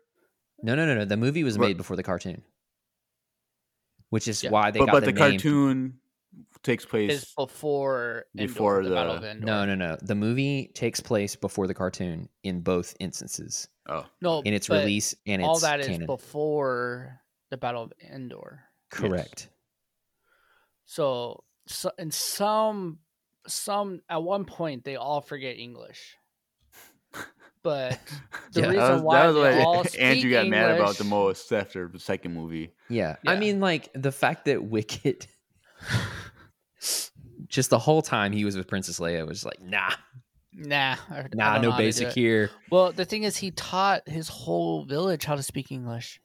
No, no, no, no. The movie was made before the cartoon, which is Yeah. why they But got but the, the name. cartoon takes place. is before Endor, Before the, the- Battle of Endor. No, no, no. The movie takes place before the cartoon in both instances, oh, no. in its release and its all that is canon. before the Battle of Endor. Correct. So, so in some some at one point they all forget English. *laughs* But *laughs* the Yeah. reason that was, why that was they what all *laughs* speak Andrew got mad about the most after the second movie. Yeah. I mean, like the fact that Wicket, just the whole time he was with Princess Leia was like, nah, Nah, I- I nah, don't know no how to do basic here. Well, the thing is, he taught his whole village how to speak English.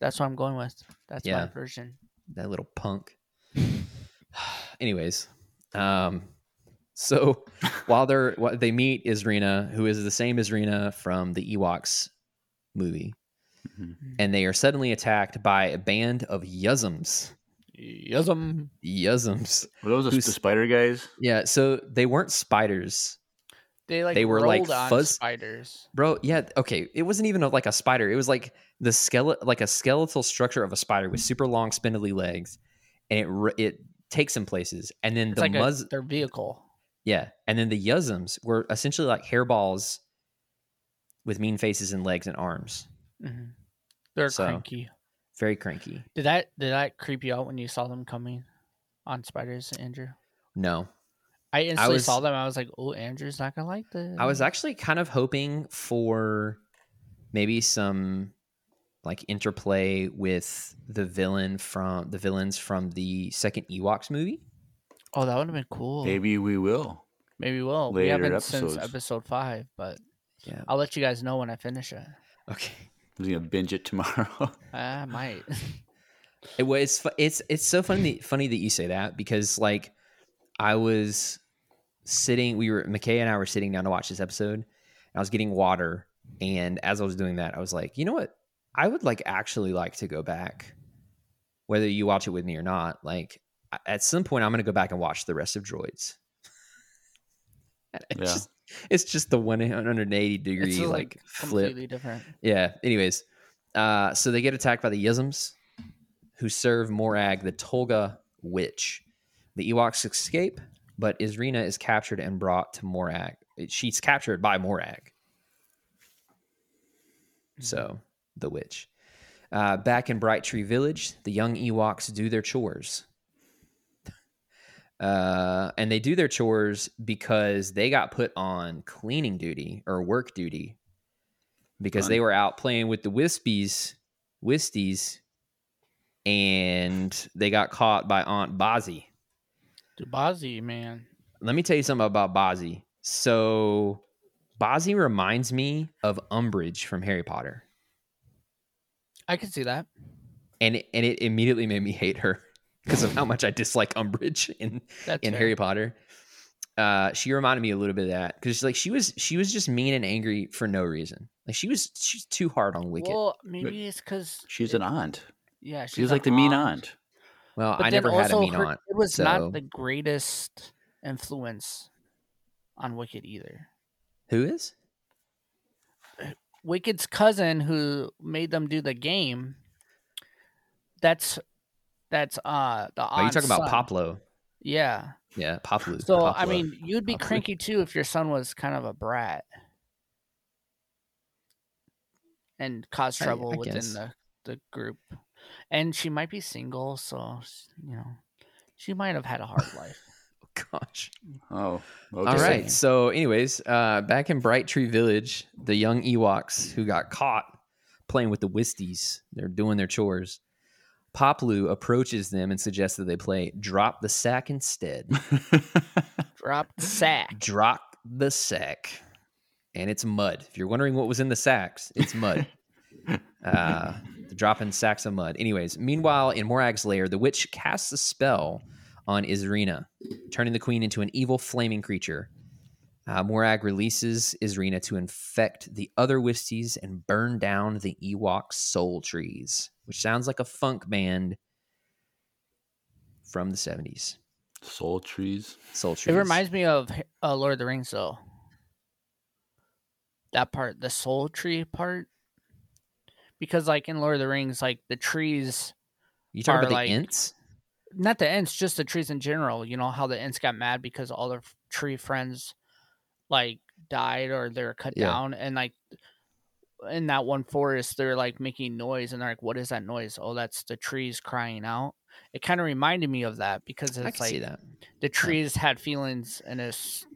That's what I'm going with. That's my version. that little punk. *sighs* Anyways, um, so *laughs* while they're what they meet Izrina, who is the same Izrina from the Ewoks movie, Mhm. and they are suddenly attacked by a band of Yuzzums. Yuzzum. Yuzzums. Were those the, Who's- the spider guys? Yeah, so they weren't spiders, They like They were, like, fuzz- spiders. bro. Yeah, okay. It wasn't even a, like a spider. It was like the skeleton, like a skeletal structure of a spider with super long, spindly legs, and it r- it takes them places. And then It's the like a- muzz, their vehicle. Yeah, and then the Yuzzums were essentially like hairballs with mean faces and legs and arms. hmm They're So- cranky. Very cranky. Did that did that creep you out when you saw them coming on spiders, Andrew? No, I instantly was- saw them. I was like, "Oh, Andrew's not gonna like this." I was actually kind of hoping for maybe some like interplay with the villain from the villains from the second Ewoks movie. Oh, that would have been cool. Maybe we will. Maybe we'll. we haven't since episode five, but Yeah. I'll let you guys know when I finish it. Okay. I'm gonna binge it tomorrow. *laughs* I might. It was. It's it's so funny funny that you say that because like I was sitting. We were McKay and I were sitting down to watch this episode. And I was getting water, and as I was doing that, I was like, you know what? I would like actually like to go back, whether you watch it with me or not. Like at some point, I'm to go back and watch the rest of Droids. *laughs* It's Yeah. just it's just the 180 degree like, like flip. completely different. Yeah. Anyways, uh, so they get attacked by the Yisms, who serve Morag, the Tulgah witch. The Ewoks escape, but Izrina is captured and brought to Morag. She's captured by Morag. So, the witch. Uh, back in Bright Tree Village, the young Ewoks do their chores. Uh, and they do their chores because they got put on cleaning duty or work duty because Fun. they were out playing with the Wispies, Wisties, and they got caught by Aunt Bozzie. Dubazi, man. Let me tell you something about Bozzie. So, Bozzie reminds me of Umbridge from Harry Potter, I can see that. and it, and it immediately made me hate her because of how much I dislike Umbridge *laughs* in That's in fair. Harry Potter. Uh, she reminded me a little bit of that because like she was she was just mean and angry for no reason. Like she was she's too hard on Wicket. Well, Well, maybe it's because She's an aunt. yeah, She was an like the mean aunt. But I never had a mean her- aunt. It was so- not the greatest influence on Wicket either. Who is? Wicket's cousin who made them do the game. That's that's uh the Oh, you aunt's talking about son. Paploo? Yeah. Yeah, Paploo. So I mean, you'd be Paploo. cranky too if your son was kind of a brat and cause trouble I within guess. the the group. And she might be single, so you know, she might have had a hard life. *laughs* Oh gosh. Oh, okay. All right. So, anyways, uh, back in Bright Tree Village, the young Ewoks who got caught playing with the Wisties, they're doing their chores. Paploo approaches them and suggests that they play "Drop the Sack" instead. *laughs* Drop the sack. drop the sack. And it's mud. If you're wondering what was in the sacks it's mud. *laughs* Uh they're dropping sacks of mud. Anyways meanwhile in morag's lair the witch casts a spell on izrina turning the queen into an evil flaming creature uh, morag releases izrina to infect the other wisties and burn down the ewok soul trees which sounds like a funk band from the 70s Soul trees. soul trees. It reminds me of uh, Lord of the Rings, though. That part, the soul tree part, because like in Lord of the Rings, like the trees, you talking about the like- ints not the Ents, just the trees in general. You know how the Ents got mad because all their tree friends like died or they're cut Yeah. down, and like in that one forest, they're like making noise, and they're like, "What is that noise? Oh, that's the trees crying out." It kind of reminded me of that because I it's see like that. the trees had feelings and it's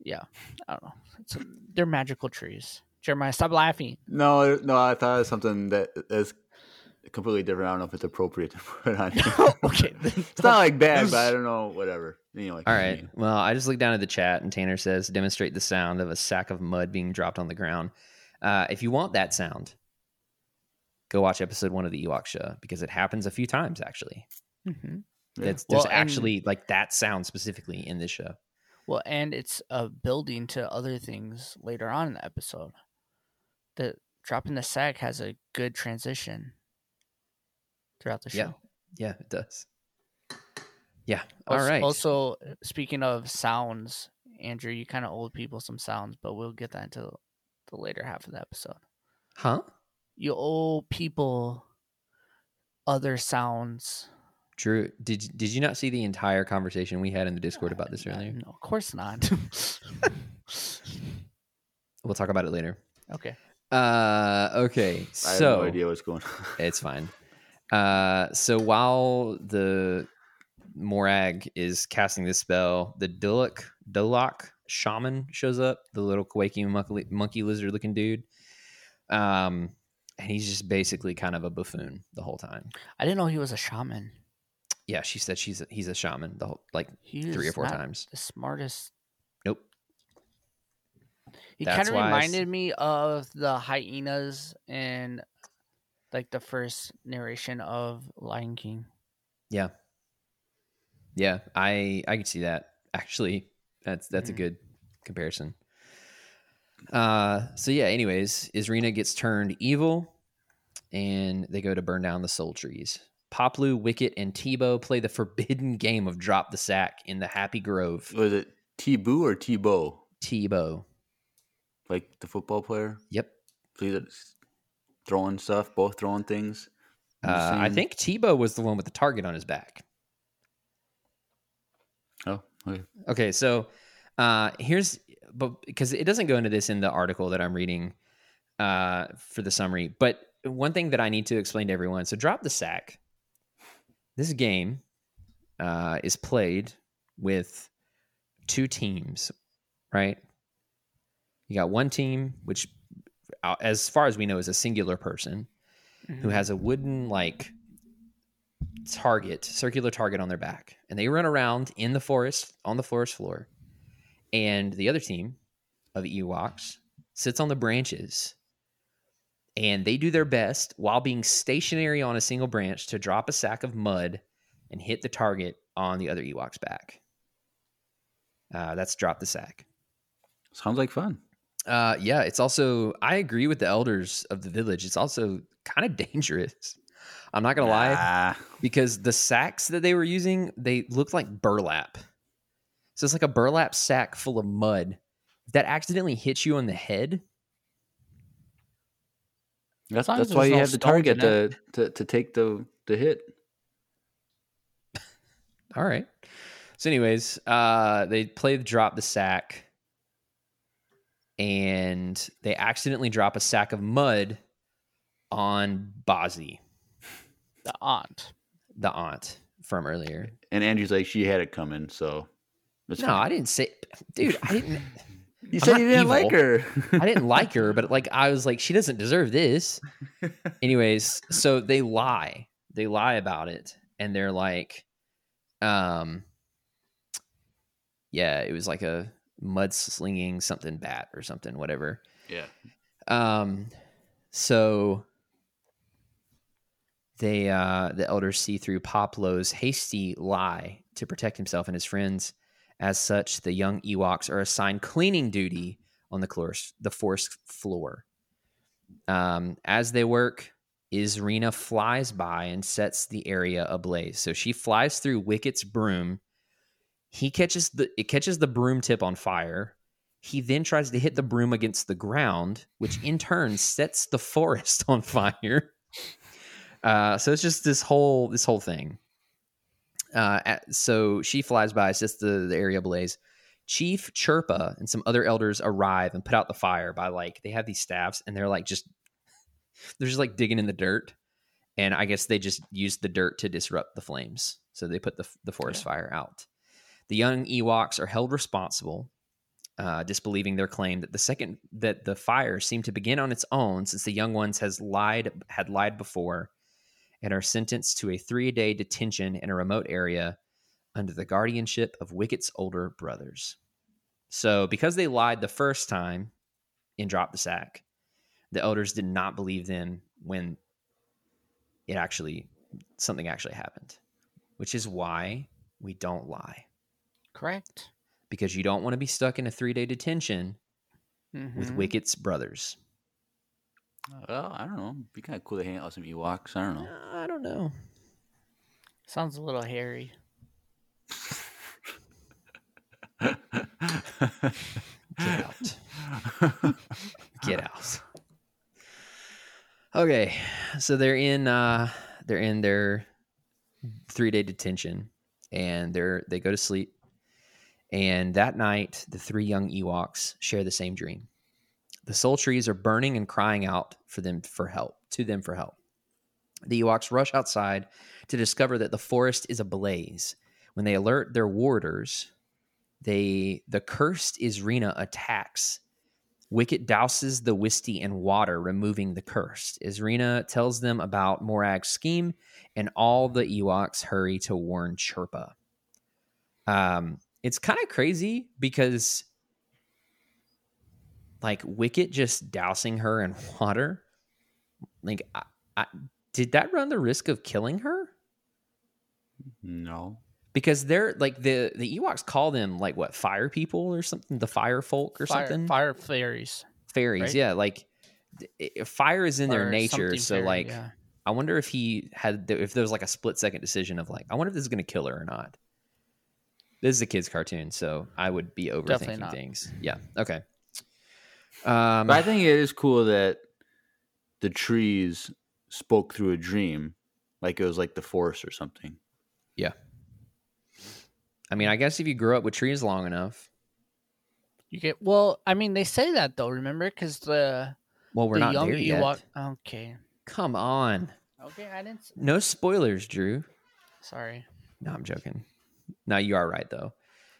yeah i don't know it's they're magical trees jeremiah stop laughing No, no, I thought it was something that is completely different. I don't know if it's appropriate *laughs* to put on *laughs* here. okay *laughs* it's not like bad, but I don't know. Whatever. You know, like All right. Well, I just looked down at the chat, and Tanner says, "Demonstrate the sound of a sack of mud being dropped on the ground." Uh, if you want that sound, go watch episode one of the Ewok Show because it happens a few times. Actually, Mhm. Yeah. It's, there's Well, and- actually like that sound specifically in this show. well and it's a building to other things later on in the episode the dropping the sack has a good transition throughout the show Yeah. Yeah, it does. Yeah. All also, right. also speaking of sounds andrew you kind of old people some sounds but we'll get that into the later half of the episode huh? you owe people other sounds. Drew, did did you not see the entire conversation we had in the Discord about this earlier? No, of course not. *laughs* We'll talk about it later. okay. Uh, okay. I have So no idea what's going on. It's fine. Uh, so while the Morag is casting this spell, the Dulok Dulok shaman shows up, the little quaking monkey, monkey lizard looking dude. Um, and he's just basically kind of a buffoon the whole time. I didn't know he was a shaman. Yeah, she said she's a, he's a shaman the whole like He three or four not times. The smartest. Nope. He kind of why I s- reminded me of the hyenas in like the first narration of Lion King. Yeah. Yeah, I I can see that. Actually, that's that's Mhm. a good comparison. Uh so yeah, anyways, Izrina gets turned evil and they go to burn down the soul trees. Paploo, Wicket, and Teebo play the forbidden game of drop the sack in the Happy Grove. Was it T-Boo or T-Bow? Tebow. Like the football player? Yep. So he's just throwing stuff, both throwing things. Uh, I think Teebo was the one with the target on his back. Oh, okay. Okay, so uh here's but because it doesn't go into this in the article that I'm reading uh for the summary, but one thing that I need to explain to everyone. So drop the sack. This game uh is played with two teams, right? You got one team which as far as we know is a singular person who has a wooden like target, circular target on their back, and they run around in the forest on the forest floor. And the other team of Ewoks sits on the branches, and they do their best while being stationary on a single branch to drop a sack of mud and hit the target on the other Ewok's back. Uh, that's drop the sack. Sounds like fun. Uh, yeah, it's also I agree with the elders of the village. It's also kind of *laughs* dangerous. I'm not gonna lie Ah, because the sacks that they were using they look like burlap. So it's like a burlap sack full of mud. If that accidentally hits you on the head, that's long that's why you have the target to, to to take the the hit. all right. So, anyways, uh, they play the drop the sack, and they accidentally drop a sack of mud on Bozzie, the aunt. the aunt from earlier. And Andrew's like, she had it coming, so No, fine. I didn't say, dude. I didn't. *laughs* You I'm said you didn't evil. like her. I didn't *laughs* like her, but like I was like, she doesn't deserve this. Anyways, so they lie. They lie about it, and they're like, um, yeah, it was like a mudslinging something bat or something, whatever. yeah. Um, so they uh the elders see through Paploo's hasty lie to protect himself and his friends. As such, the young Ewoks are assigned cleaning duty on the course, the forest floor. Um, as they work, Izrina flies by and sets the area ablaze. So she flies through Wicket's broom. He catches the it catches the broom tip on fire. He then tries to hit the broom against the ground, which in turn sets the forest *laughs* on fire. Uh, so it's just this whole this whole thing. Uh, at- so she flies by, sets the, the area ablaze. Chief Chirpa and some other elders arrive and put out the fire by like they have these staffs and they're like just *laughs* they're just like digging in the dirt, and I guess they just used the dirt to disrupt the flames. So they put the the forest fire out. The young Ewoks are held responsible uh, disbelieving their claim that the second that the fire seemed to begin on its own since the young ones has lied had lied before and are sentenced to a three day detention in a remote area under the guardianship of Wicket's older brothers. So because they lied the first time and dropped the sack, the elders did not believe them when it actually something actually happened, which is why we don't lie Correct. because you don't want to be stuck in a three day detention with Mhm. Wicket's brothers. Well, I don't know. It'd be kind of cool to hang out with some Ewoks. I don't know. Uh, I don't know. Sounds a little hairy. Get out. *laughs* Get out. Okay, so they're in uh they're in their three day detention and they're they go to sleep. And that night, the three young Ewoks share the same dream. The soul trees are burning and crying out for them for help, to them for help. The Ewoks rush outside to discover that the forest is ablaze. When they alert their warders, they the cursed Izrina attacks Wicket douses the Wisty in water, removing the curse. Izrina tells them about Morag's scheme, and all the Ewoks hurry to warn Chirpa. Um, it's kind of crazy because, like, Wicket just dousing her in *laughs* water. Like, I, I, did that run the risk of killing her? No. Because they're like the the Ewoks call them like what fire people or something, the fire folk or fire, something. fire fairies. fairies right? yeah like th- fire is in their nature so fairy, like yeah. i wonder if he had if there was like a split second decision of like i wonder if this is going to kill her or not this is a kids cartoon so i would be overthinking things yeah okay um But I think it is cool that the trees spoke through a dream, like it was like the forest or something. yeah i mean i guess if you grew up with trees long enough You get well. I mean, they say that though. Remember, because the well we're the not young there yet Ewok. Okay. come on Okay, I didn't. no spoilers drew Sorry. no i'm joking no you are right though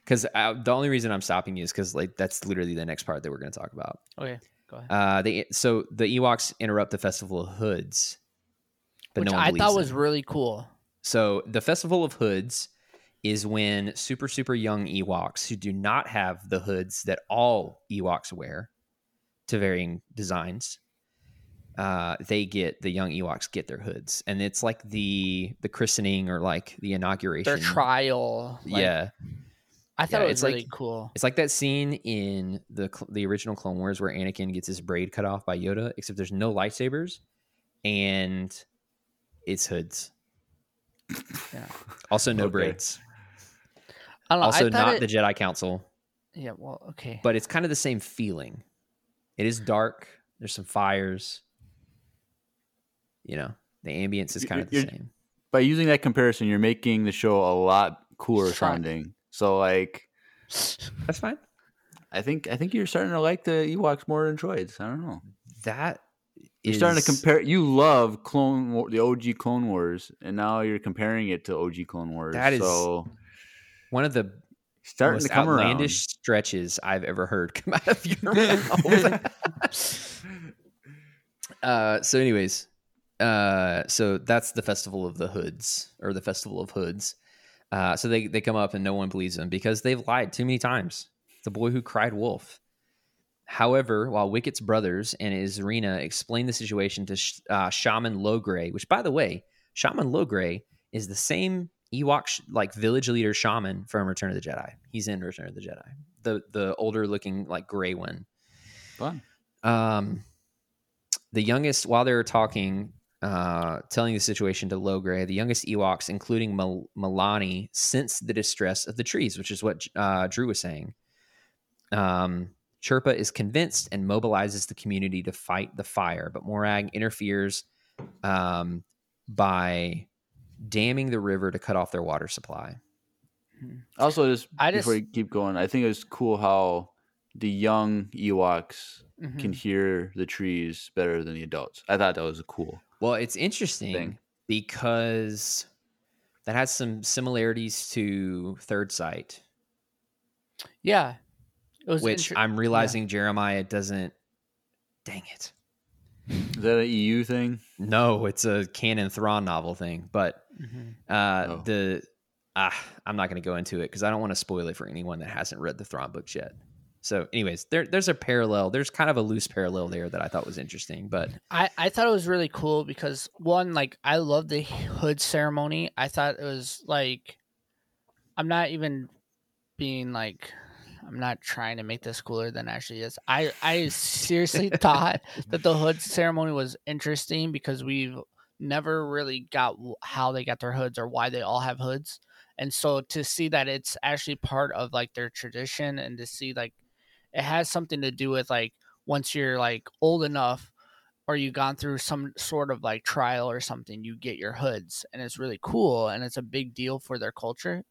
because the only reason i'm stopping you is because like that's literally the next part that we're going to talk about Okay, go ahead. Uh, they so the Ewoks interrupt the festival of Hoods, but Which no one I thought was them. really cool. so the festival of Hoods is when super super young Ewoks who do not have the hoods that all Ewoks wear to varying designs. Uh, they get the young Ewoks get their hoods, and it's like the the christening or like the inauguration. Their trial. like, yeah, I thought Yeah, it it's was like- really cool. It's like that scene in the the original Clone Wars where Anakin gets his braid cut off by Yoda, except there's no lightsabers and it's hoods. Yeah. Also, no Okay. braids. I don't know. Also, I not it, the Jedi Council, Yeah. Well, okay. but it's kind of the same feeling. It is dark. There's some fires. You know, the ambience is kind of the you're- same. By using that comparison, you're making the show a lot cooler Fun. sounding. So like That's fine. I think I think you're starting to like the Ewoks more than droids. I don't know. That You're is starting to compare. You love Clone War, the OG Clone Wars, and now you're comparing it to OG Clone Wars. That is so one of the starting to come outlandish around. stretches I've ever heard come out of your *laughs* mouth. *laughs* uh, so, anyways, uh, so that's the festival of the hoods or the festival of hoods. Uh, so they they come up and no one believes them because they've lied too many times. The boy who cried wolf. However, while Wicket's brothers and Izrina explain the situation to Sh- uh, Shaman Logray, which, by the way, Shaman Logray is the same Ewok sh- like village leader shaman from Return of the Jedi. He's in Return of the Jedi. The the older looking like gray one. Fun. Um, the youngest, while they were talking, uh, telling the situation to Logray, the youngest Ewoks, including Mil- Milani, sense the distress of the trees, which is what uh, Drew was saying. Um, Chirpa is convinced and mobilizes the community to fight the fire, but Morag interferes um, by damming the river to cut off their water supply. Also, just I before just- you keep going, I think it was cool how the young Ewoks Mhm. can hear the trees better than the adults. I thought that was cool. Well, it's interesting thing. because that has some similarities to Third Sight, Yeah. It was which inter- I'm realizing Jeremiah doesn't. Dang it! Is that an EU thing? No, it's a canon Thrawn novel thing, but Mhm. uh, Oh. the ah, I'm not going to go into it because I don't want to spoil it for anyone that hasn't read the Thrawn books yet. So, anyways, there, there's a parallel. There's kind of a loose parallel there that I thought was interesting, but I, I thought it was really cool because one, like I love the hood ceremony. I thought it was like I'm not even being like I'm not trying to make this cooler than it actually is. I I *laughs* seriously thought that the hood ceremony was interesting because we've never really got how they got their hoods or why they all have hoods. And so to see that it's actually part of like their tradition and to see like it has something to do with like once you're like old enough or you've gone through some sort of like trial or something, you get your hoods, and it's really cool, and it's a big deal for their culture.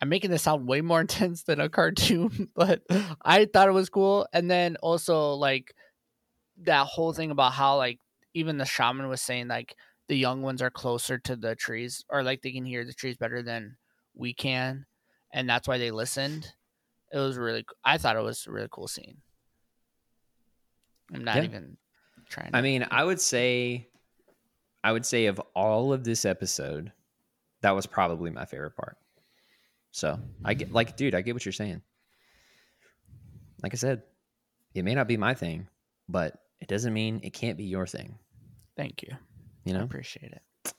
I'm making this sound way more *laughs* intense than a cartoon, *laughs* but I thought it was cool. And then also like that whole thing about how like even the shaman was saying like the young ones are closer to the trees or like they can hear the trees better than we can, and that's why they listened. It was really. I thought it was a really cool scene. I'm not Yeah. even trying. I mean, I would say, I would say of all of this episode, that was probably my favorite part. So I get, like, dude, I get what you're saying. Like I said, it may not be my thing, but it doesn't mean it can't be your thing. thank you. You I know. appreciate it.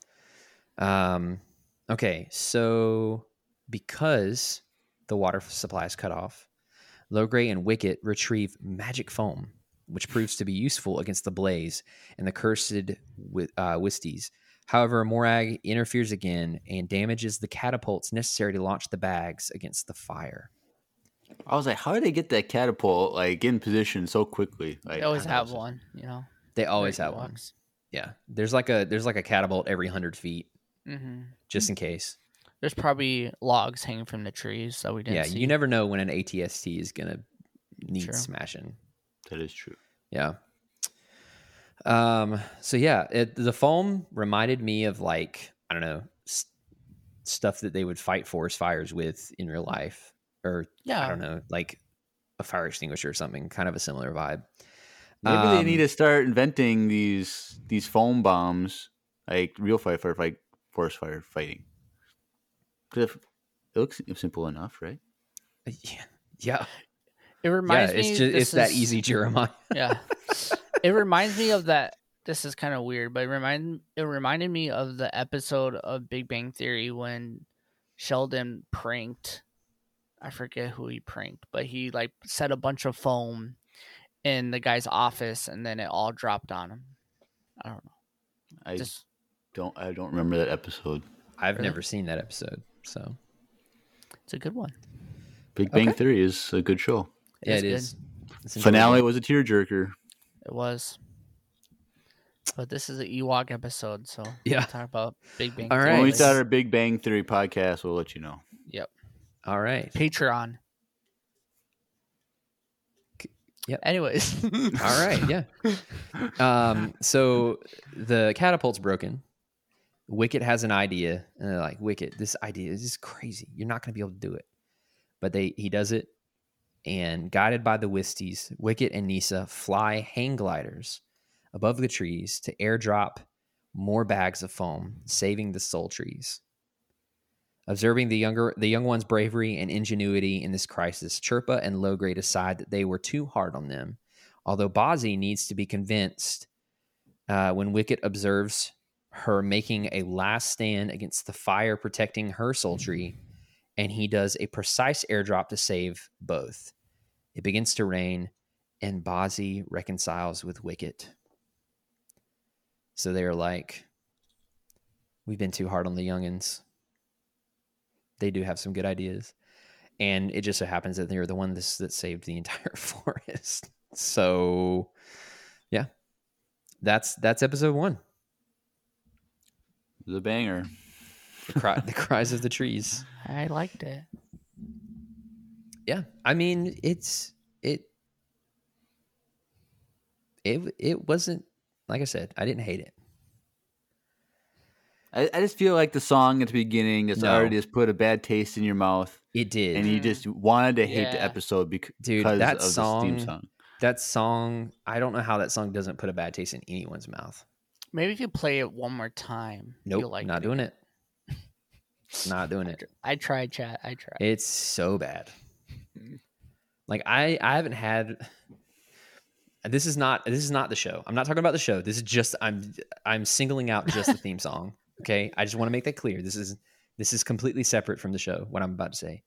Um, okay, so because the water supply is cut off, Logray and Wicket retrieve magic foam, which proves to be useful against the blaze and the cursed wi- uh, Wisties. However, Morag interferes again and damages the catapults necessary to launch the bags against the fire. I was like, how did they get that catapult like in position so quickly? Like, They always I know, have one, you know. They always have one. Yeah, there's like a there's like a catapult every hundred feet hmm just in case. There's probably logs hanging from the trees that we didn't Yeah, see. you never know when an ATST is gonna need True. smashing. That is true. Yeah. Um. So yeah, it, the foam reminded me of like I don't know s- stuff that they would fight forest fires with in real life, or Yeah. I don't know, like a fire extinguisher or something. Kind of a similar vibe. Maybe they Um, need to start inventing these these foam bombs, like real fire fire fight forest fire fighting. Because it looks simple enough, right? Uh, yeah. Yeah. It Yeah. reminds It's me. just this it's that easy, Jeremiah. *laughs* Yeah. it reminds me of that. This is kind of weird, but it remind it reminded me of the episode of Big Bang Theory when Sheldon pranked. I forget who he pranked, but he like set a bunch of foam in the guy's office, and then it all dropped on him. I don't know. I Just don't I don't remember that episode. I've Really? never seen that episode, so it's a good one. Big Bang Okay. Theory is a good show. yeah, is it good. is. It's Finale was a tearjerker. It was. But this is an Ewok episode, so Yeah. we'll talk about Big Bang. All Theory When we start our Big Bang Theory podcast, we'll let you know. Yep. All right. Patreon. Yep. Anyways. All right, yeah. *laughs* Um, so the catapult's broken. Wicket has an idea, and they're like, "Wicket, this idea is just crazy. You're not going to be able to do it." But they he does it, and guided by the Wisties, Wicket and Kneesaa fly hang gliders above the trees to airdrop more bags of foam, saving the soul trees. Observing the younger the young one's bravery and ingenuity in this crisis, Chirpa and Logray decide that they were too hard on them. Although Bozzie needs to be convinced uh, when Wicket observes her making a last stand against the fire protecting her soul tree, and he does a precise airdrop to save both. It begins to rain, and Bozzie reconciles with Wicket. So they're like, We've been too hard on the youngins they do have some good ideas. And it just so happens that they're the ones that saved the entire *laughs* forest. So yeah. That's that's episode one. The banger. The, cry, the cries of the trees. I liked it. Yeah. I mean, it's it it it wasn't like I said, I didn't hate it. I, I just feel like the song at the beginning just No. already just put a bad taste in your mouth, It did. and you just wanted to hate the episode bec- Dude, because that of the song- theme song. that song, I don't know how that song doesn't put a bad taste in anyone's mouth. Maybe if you play it one more time. Nope, like not doing it. *laughs* Not doing it. I tried, chat. I tried. It's so bad. Mm-hmm. Like I I haven't had this is not this is not the show. I'm not talking about the show. This is just I'm I'm singling out just the *laughs* theme song. Okay? I just want to make that clear. This is this is completely separate from the show what I'm about to say.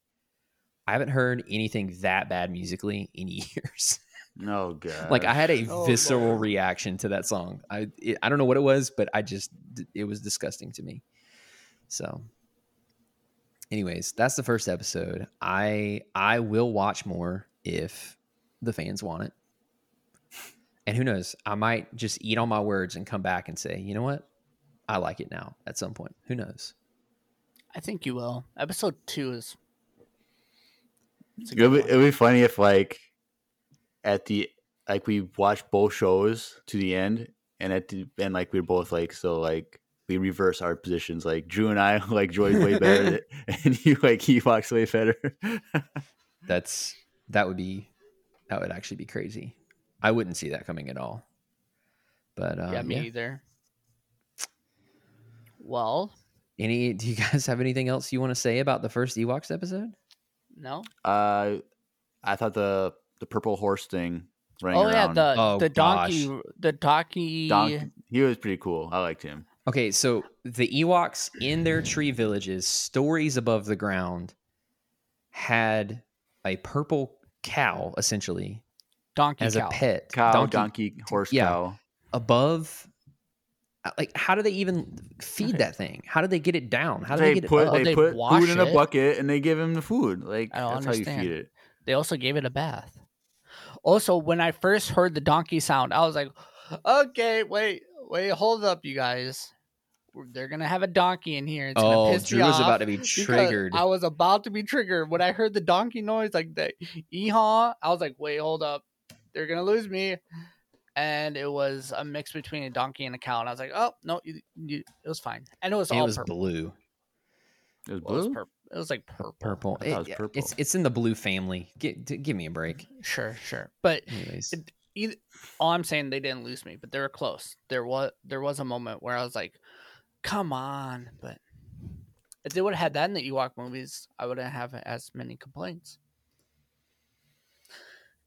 I haven't heard anything that bad musically in *laughs* years. Oh god! like I had a Oh, visceral Lord. reaction to that song. I it, I don't know what it was, but I just it was disgusting to me. So, anyways, that's the first episode. I I will watch more if the fans want it. And who knows? I might just eat all my words and come back and say, you know what? I like it now at some point. Who knows? I think you will. Episode two is. It'd be, it'd be funny if like at the like we watched both shows to the end, and at the and like we are both like so like we reverse our positions. Like Drew and I *laughs* like Joy's way better, *laughs* and you like Ewoks way better. *laughs* That's that would be that would actually be crazy. I wouldn't see that coming at all. But um, yeah, me yeah. either. Well, Any? Do you guys have anything else you want to say about the first Ewoks episode? no. Uh, I thought the the purple horse thing running Oh yeah, the Oh, the donkey, gosh. the donkey. Donk- he was pretty cool. I liked him. Okay, so the Ewoks in their tree villages, stories above the ground, had a purple cow essentially donkey as cow. a pet. Cow, donkey, horse, yeah. cow. above. uh, Like, how do they even feed Okay. that thing? How do they get it down? How do They, they, get put it up? they, They put wash food in a bucket and they give him the food. Like I don't that's how you feed it. They also gave it a bath. Also, when I first heard the donkey sound, I was like, "Okay, wait, wait, hold up, you guys. They're gonna have a donkey in here. It's oh, gonna piss Drew me was off." about to be triggered. I was about to be triggered when I heard the donkey noise, like the eehaw. I was like, "Wait, hold up, they're gonna lose me." And it was a mix between a donkey and a cow, and I was like, "Oh no, you, you, it was fine." And it was it all was purple. blue, It was Well, it was blue. purple. It was like purple. purple. It was purple. It's it's in the blue family. Get, give me a break. Sure, sure. But Anyways, It- either, all I'm saying they didn't lose me, but they were close. There was there was a moment where I was like, "Come on!" But if they would have had that in the Ewok movies, I wouldn't have as many complaints.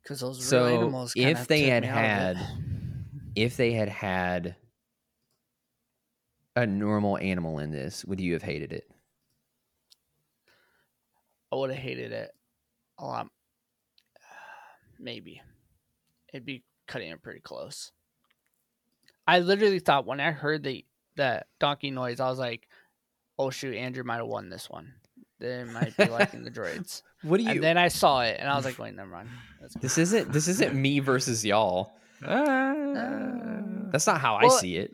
Because those So, animals. if they had had- if they had had a normal animal in this, would you have hated it? I would have hated it a lot. *sighs* Maybe it'd be cutting it pretty close. I literally thought when I heard the that donkey noise, I was like, "Oh shoot, Andrew might have won this one. They might be liking the *laughs* droids." What do you? And then I saw it, and I was like, "Wait, never mind." That's this isn't this isn't me versus y'all. *laughs* Ah. That's not how I see it.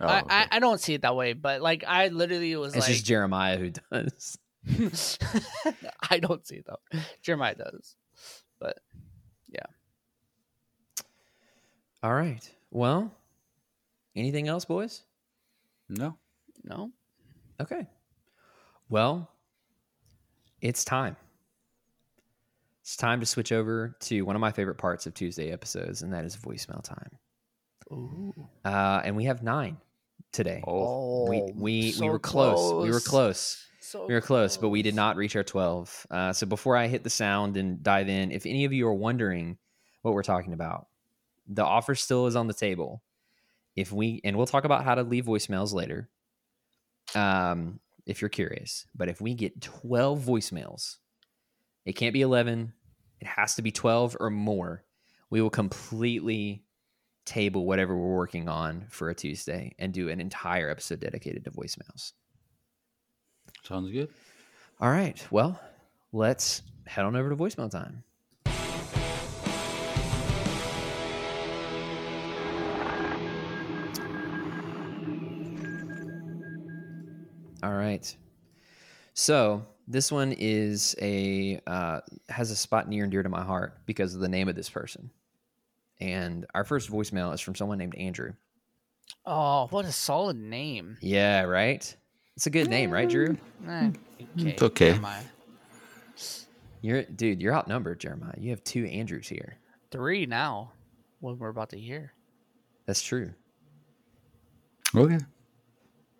Oh, I, okay. I I don't see it that way, but like I literally was It's like, just Jeremiah who *laughs* does. *laughs* I don't see it though. Jeremiah does, but yeah. All right. Well, anything else, boys? no. no. Okay. Well, it's time. It's time to switch over to one of my favorite parts of Tuesday episodes, and that is voicemail time. Ooh. Uh, and we have nine today. Oh, we we we so were close. We were close. So We were close, but we did not reach our 12. Uh, so before I hit the sound and dive in, if any of you are wondering what we're talking about, the offer still is on the table. If we, and we'll talk about how to leave voicemails later, um, if you're curious. But if we get 12 voicemails, it can't be 11, it has to be 12 or more. We will completely table whatever we're working on for a Tuesday and do an entire episode dedicated to voicemails. Sounds good. All right. Well, let's head on over to voicemail time. All right. So this one is a uh, has a spot near and dear to my heart because of the name of this person. And our first voicemail is from someone named Andrew. Oh, what a solid name. Yeah, right. It's a good name, right, Drew? Eh, It's okay. Jeremiah. You're dude. You're outnumbered, Jeremiah. You have two Andrews here. Three now. What we're about to hear. That's true. Okay.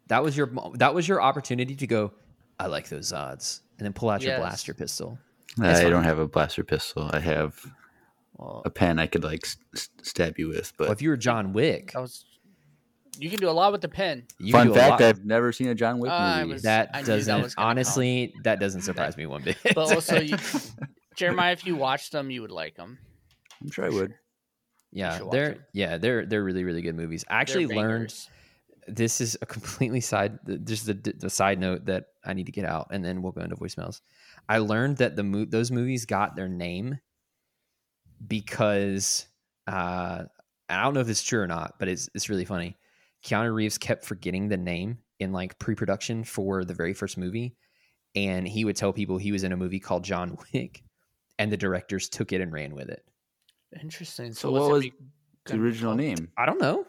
That was your that was your opportunity to go. I like those odds, and then pull out your blaster pistol. I fine. don't have a blaster pistol. I have Well, a pen I could like s- s- stab you with. But Well, if you were John Wick, that was. You can do a lot with the pen. you could fun fact, I've never seen a John Wick I movie. was- that I doesn't was gonna come. honestly that doesn't surprise me one bit. But *laughs* also, you, Jeremiah, if you watch them, you would like them. I'm sure I would. yeah, they're them. yeah they're they're really really good movies. I actually learned this is a completely side just the, the side note that I need to get out, and then we'll go into voicemails. I learned that the mo- those movies got their name because uh, I don't know if it's true or not, but it's it's really funny. Keanu Reeves kept forgetting the name in like pre-production for the very first movie, and he would tell people he was in a movie called John *laughs* Wick, and the directors took it and ran with it. Interesting. So So, what was The original name. I don't know,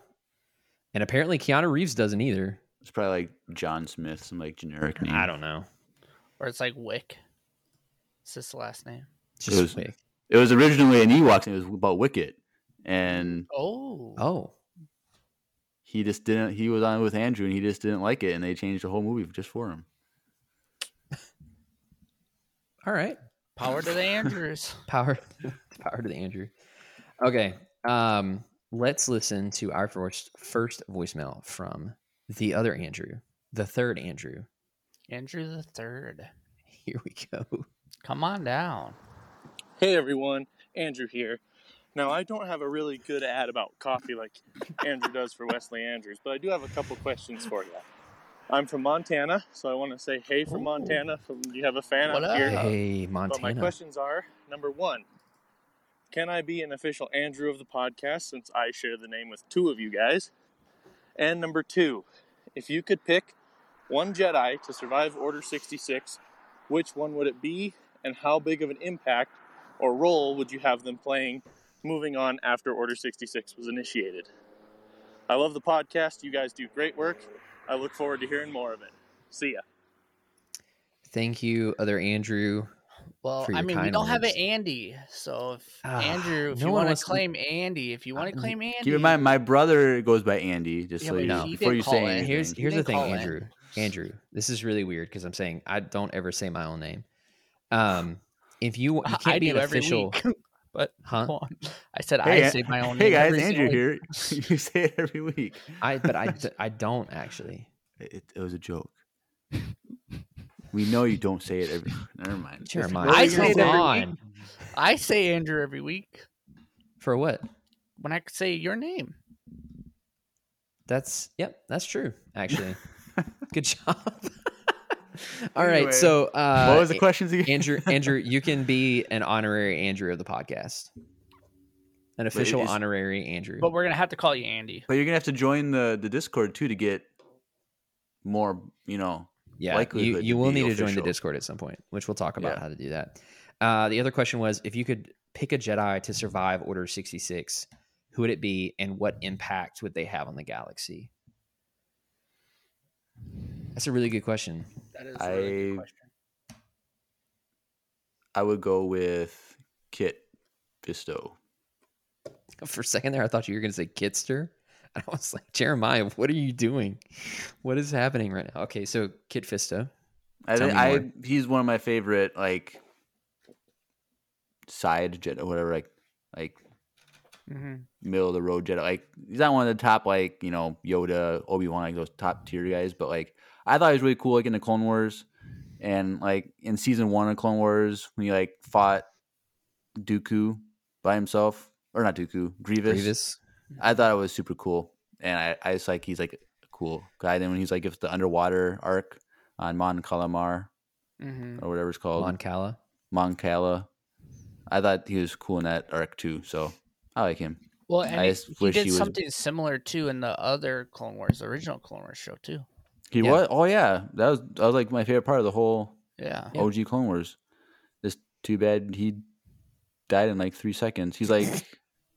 and apparently Keanu Reeves doesn't either. It's probably like John Smith, some like generic name. I don't know. Or it's like Wick. Is this the last name? Just was- Wick. It was originally an Ewoks, and it was about Wicket, and Oh. Oh, he just didn't. He was on with Andrew, and he just didn't like it, and they changed the whole movie just for him. all right. Power to the Andrews. *laughs* Power, power to the Andrew. Okay. Um, let's listen to our first first voicemail from the other Andrew, the third Andrew. Andrew the third. Here we go. Come on down. Hey everyone, Andrew here. Now, I don't have a really good ad about coffee like Andrew does for Wesley Andrews, but I do have a couple questions for you. I'm from Montana, so I want to say hey from Montana. From you have a fan What out up? here. Hey, But my Montana. questions are number one, can I be an official Andrew of the podcast since I share the name with two of you guys? And number two, if you could pick one Jedi to survive Order 66, which one would it be, and how big of an impact or role would you have them playing moving on after Order 66 was initiated? I love the podcast. You guys do great work. I look forward to hearing more of it. See ya. Thank you, other Andrew. Well, I mean, we don't have an. Andy, so if Ah, Andrew, if no you want to to- claim Andy, if you want Uh, to claim Andy, Keep in mind, my brother goes by Andy. Just Yeah, so you know, before you say it. anything. Here's here's the thing, call in. Andrew. Andrew, this is really weird because I'm saying I don't ever say my own name. Um, if you you *laughs* I can't be do an every official, week. *laughs* but huh? I said Hey, I say my *laughs* own Hey guys, Andrew here. *laughs* you say it every week. I but I *laughs* I don't actually. It, it was a joke. We know you don't say it every. Never mind. I What were you say it every on. I say Andrew every week For what? when I say your name. That's yep, that's true. Actually, good job. *laughs* All Anyway, right, so uh, what was the questions again? Andrew? *laughs* Andrew, you can be an honorary Andrew of the podcast, an official is- honorary Andrew. But we're gonna have to call you Andy. But you're gonna have to join the the Discord too to get more. You know, yeah, you, likelihood you to will be need to join the. Discord at some point, which we'll talk about Yeah. how to do that. Uh, the other question was if you could pick a Jedi to survive Order sixty six, who would it be, and what impact would they have on the galaxy? That's a really good question. That is a really good I- question. I would go with Kit Fisto. For a second there, I thought you were going to say Kitster. And *laughs* I was like, Jeremiah, what are you doing? What is happening right now? Okay, so Kit Fisto. I, think I he's one of my favorite like side Jedi or whatever like like hmm middle of the road Jedi. Like he's not one of the top like you know Yoda, Obi Wan, like those top tier guys. But like I thought he was really cool like in the Clone Wars and like in season one of Clone Wars when he like fought Dooku by himself or not Dooku Grievous. Grievous. I thought it was super cool, and I, I just like he's like a cool guy. Then when he's like if the underwater arc on Mon Calamar hmm or whatever it's called, Mon Cala. Mon Cala, I thought he was cool in that arc too. So I like him. Well, and I he- just he wish did he was- something similar too in the other Clone Wars, the original Clone Wars show too. He Yeah. was. Oh yeah, that was that was like my favorite part of the whole Yeah. Yeah. OG Clone Wars. Just too bad he died in like three seconds. He's like.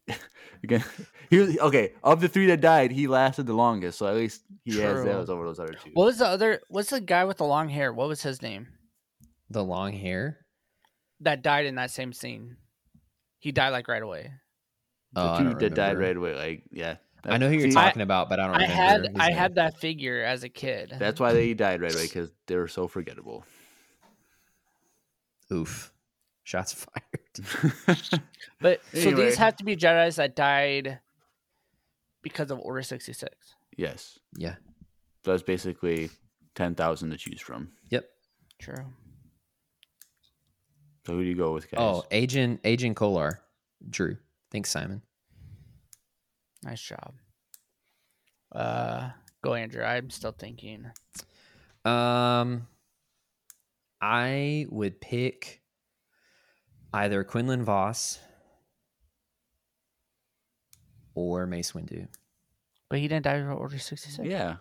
*laughs* Again, *laughs* he was okay. Of the three that died, he lasted the longest. So at least he has True. those over those other two. What was the other? What's the guy with the long hair? What was his name? The long hair. That died in that same scene. He died like right away. The Oh, I dude don't that died right away. Like, yeah. I know who you're See, talking about, but I don't I remember. had his I name. had that figure as a kid. That's why they died right away because they were so forgettable. Oof. Shots fired. *laughs* But so these have to be Jedi's that died because of Order sixty six. yes. Yeah. So that's basically 10,000 to choose from. Yep. True. So who do you go with, guys? Oh, Agen Agen Kolar. Drew. Thanks, Simon. Nice job. Uh, go Andrew. I'm still thinking. Um, I would pick either Quinlan Vos or Mace Windu. But he didn't die for Order sixty six. yeah.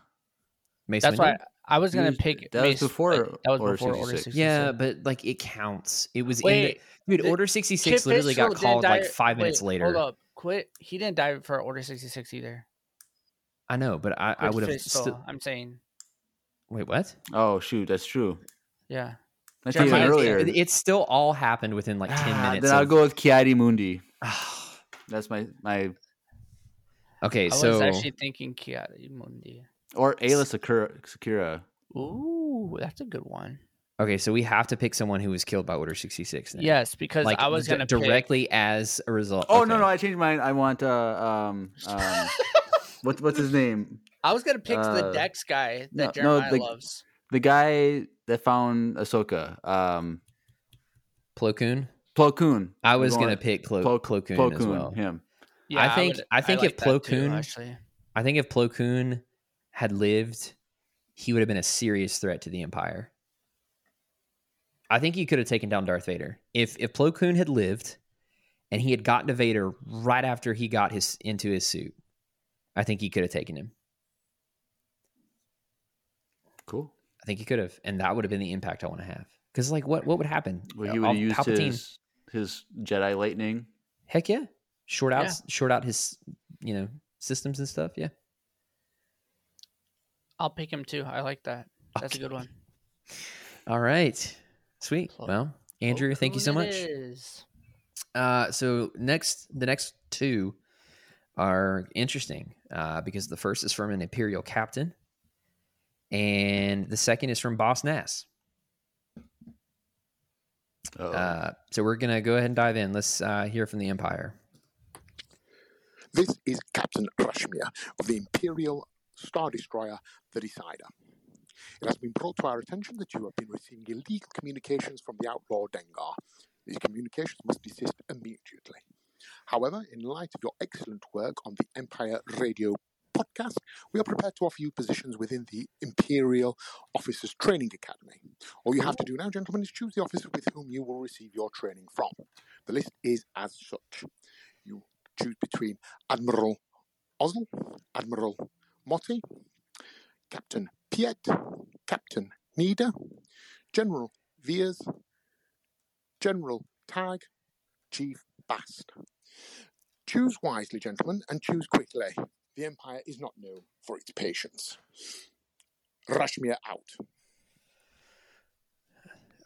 Mace That's Windu? why I was gonna was- pick. that was before but that was Order before Order 66. Yeah, but like it counts. It was Wait, in the dude. the- Order sixty six literally got Fitzgerald didn't called like die- five minutes later. Hold up, quit. He didn't die for Order sixty six either. I know, but I, I would have Fitzgerald, still. I'm saying. Wait, what? Oh, shoot. That's true. Yeah. That's Jeremiah, even it's- earlier. It, it still all happened within like ten Ah, minutes. Then I'll of- go with Ki-Adi-Mundi. *sighs* That's my my Okay, I was so actually thinking Ki-Adi-Mundi. or Aayla Secura. Secura. Ooh, that's a good one. Okay, so we have to pick someone who was killed by Order sixty six. Yes, because like I was d- gonna pick- directly as a result. Oh no okay. no! I changed mine. I want uh um *laughs* um what's what's his name? I was gonna pick the Uh, Dex guy no- that no, Jeremiah the- loves. The guy that found Ahsoka. Um, Plo Koon. Plo Koon. I was gonna pick Plo, Plo, Plo Koon Plo as well. Him. Yeah, I think- would- I think if like that Plo too, Koon- actually. I think if Plo Koon had lived, he would have been a serious threat to the Empire. I think he could have taken down Darth Vader if if Plo Koon had lived, and he had gotten to Vader right after he got his into his suit. I think he could have taken him. Cool. I think he could have, and that would have been the impact I want to have. Because like, what what would happen? Well, he Uh, would have used Palpatine- his his Jedi lightning. Heck yeah, short out Yeah. short out his you know systems and stuff. Yeah. I'll pick him too. I like that. That's a good one. All right. Sweet. Plo- Well, Andrew, thank you so it much. is. Uh, so next, the next two are interesting uh, because the first is from an Imperial captain, and the second is from Boss Nass. Uh-oh. Uh, so we're gonna go ahead and dive in. Let's uh, hear from the Empire. This is Captain Rashmir of the Imperial Star Destroyer, the Decider. It has been brought to our attention that you have been receiving illegal communications from the outlaw Dengar. These communications must desist immediately. However, in light of your excellent work on the Empire Radio podcast, we are prepared to offer you positions within the Imperial Officers Training Academy. All you have to do now, gentlemen, is choose the officer with whom you will receive your training from. The list is as such. You choose between Admiral Ozzel, Admiral Motti, Captain Piet, Captain Needa, General Veers, General Tagge, Chief Bast. Choose wisely, gentlemen, and choose quickly. The Empire is not known for its patience. Rashmir out.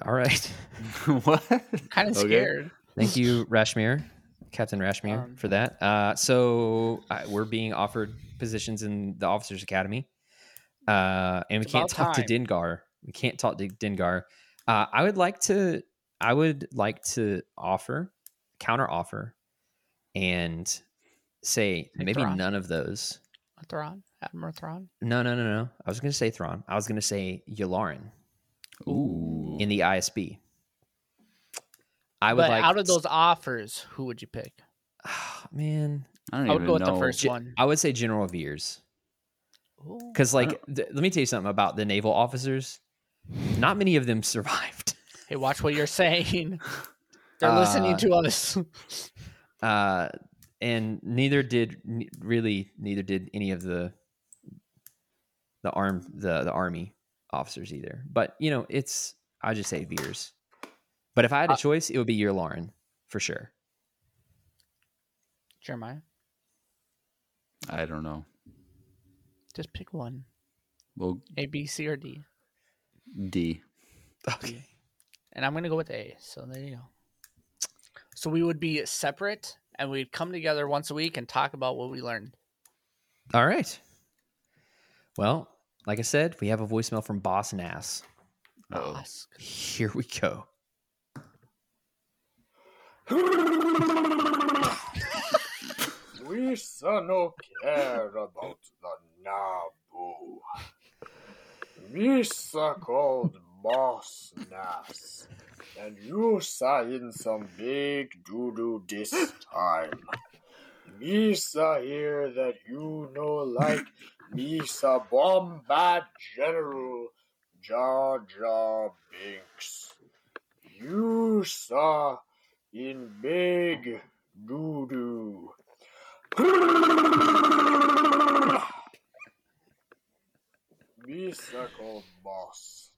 All right. *laughs* what? Kind of Okay. scared. Thank you, Rashmir, Captain Rashmir, Um, for that. Uh, so uh, we're being offered positions in the Officers Academy, uh, and we can't about talk to time. Dengar. We can't talk to Dengar. Uh, I would like to. I would like to offer, counter offer, and say Hey, maybe Thrawn. none of those. Thrawn, Admiral Thrawn. No, no, no, no. I was going to say Thrawn. I was going to say Yularen Ooh. in the ISB. I would But like out of those offers, who would you pick? *sighs* man. I don't I would even go with the first Ge- one. I would say General Veers. Ooh. Because, like, th- let me tell you something about the naval officers. Not many of them *laughs* survived. Hey, watch what you're saying. *laughs* They're Uh, listening to us. *laughs* Uh, and neither did really neither did any of the the arm the the army officers either. But you know, it's I just say Veers. But if I had a Uh, choice, it would be Yularen for sure. Jeremiah, I don't know. Just pick one. Well, A, B, C, or D. D. Okay. And I'm gonna go with A. So there you go. So we would be separate, and we'd come together once a week and talk about what we learned. All right. Well, like I said, we have a voicemail from Boss Nass. Uh-oh. Here we go. *laughs* We son no care about the Naboo. Are called Boss Nass, and you in some big doo doo this time. Misa here that you know like Misa Bombad General Jar Jar Binks. You saw in big doo doo. Misa called Boss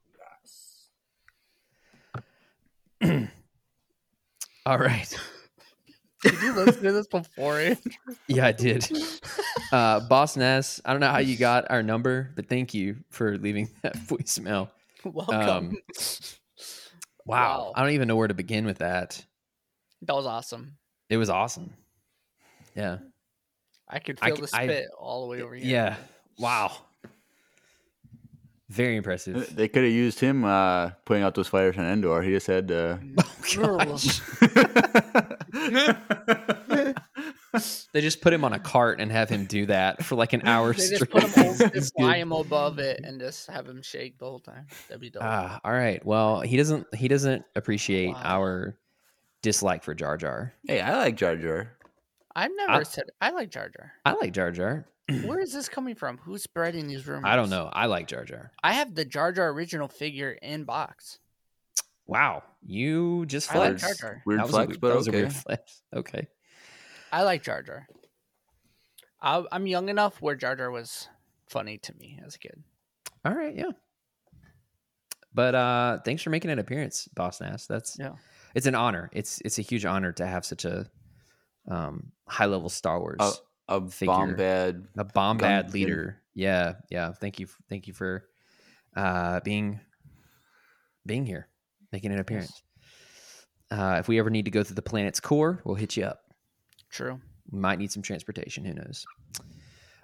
Nass. *clears throat* All right. Did you listen to this before? it? Yeah, I did. Uh, Boss Nass, I don't know how you got our number, but thank you for leaving *laughs* that voicemail. Welcome. Um, Wow. Wow. I don't even know where to begin with that. that was awesome. It was awesome. Yeah. I could feel c- the I- spit all the way over here. Yeah. Wow. Very impressive. They could have used him uh, putting out those fires on Endor. He just had to. *laughs* Oh, gosh. *laughs* they just put him on a cart and have him do that for like an hour *laughs* They straight. just put him just fly him above it, and just have him shake the whole time. That'd be dope. Ah, all right. Well, he doesn't. He doesn't appreciate Wow. our dislike for Jar Jar. hey, I like Jar Jar. I've never I- said I like Jar Jar. I like Jar Jar. Where *clears throat* is this coming from? Who's spreading these rumors? I don't know. I like Jar Jar. I have the Jar Jar original figure in box. Wow, you just I like. Jar Jar. Weird That was, flex, a, but that was okay. a weird flex. *laughs* Okay. I like Jar Jar. I, I'm young enough where Jar Jar was funny to me as a kid. All right. Yeah. But uh thanks for making an appearance, Boss Nass. That's Yeah. it's an honor. It's it's a huge honor to have such a um high level Star Wars A, a Figure. bomb bad. a bombad leader. Yeah, yeah. Thank you, thank you for uh, being being here, making an appearance. Uh, if we ever need to go through the planet's core, we'll hit you up. True. We might need some transportation. Who knows?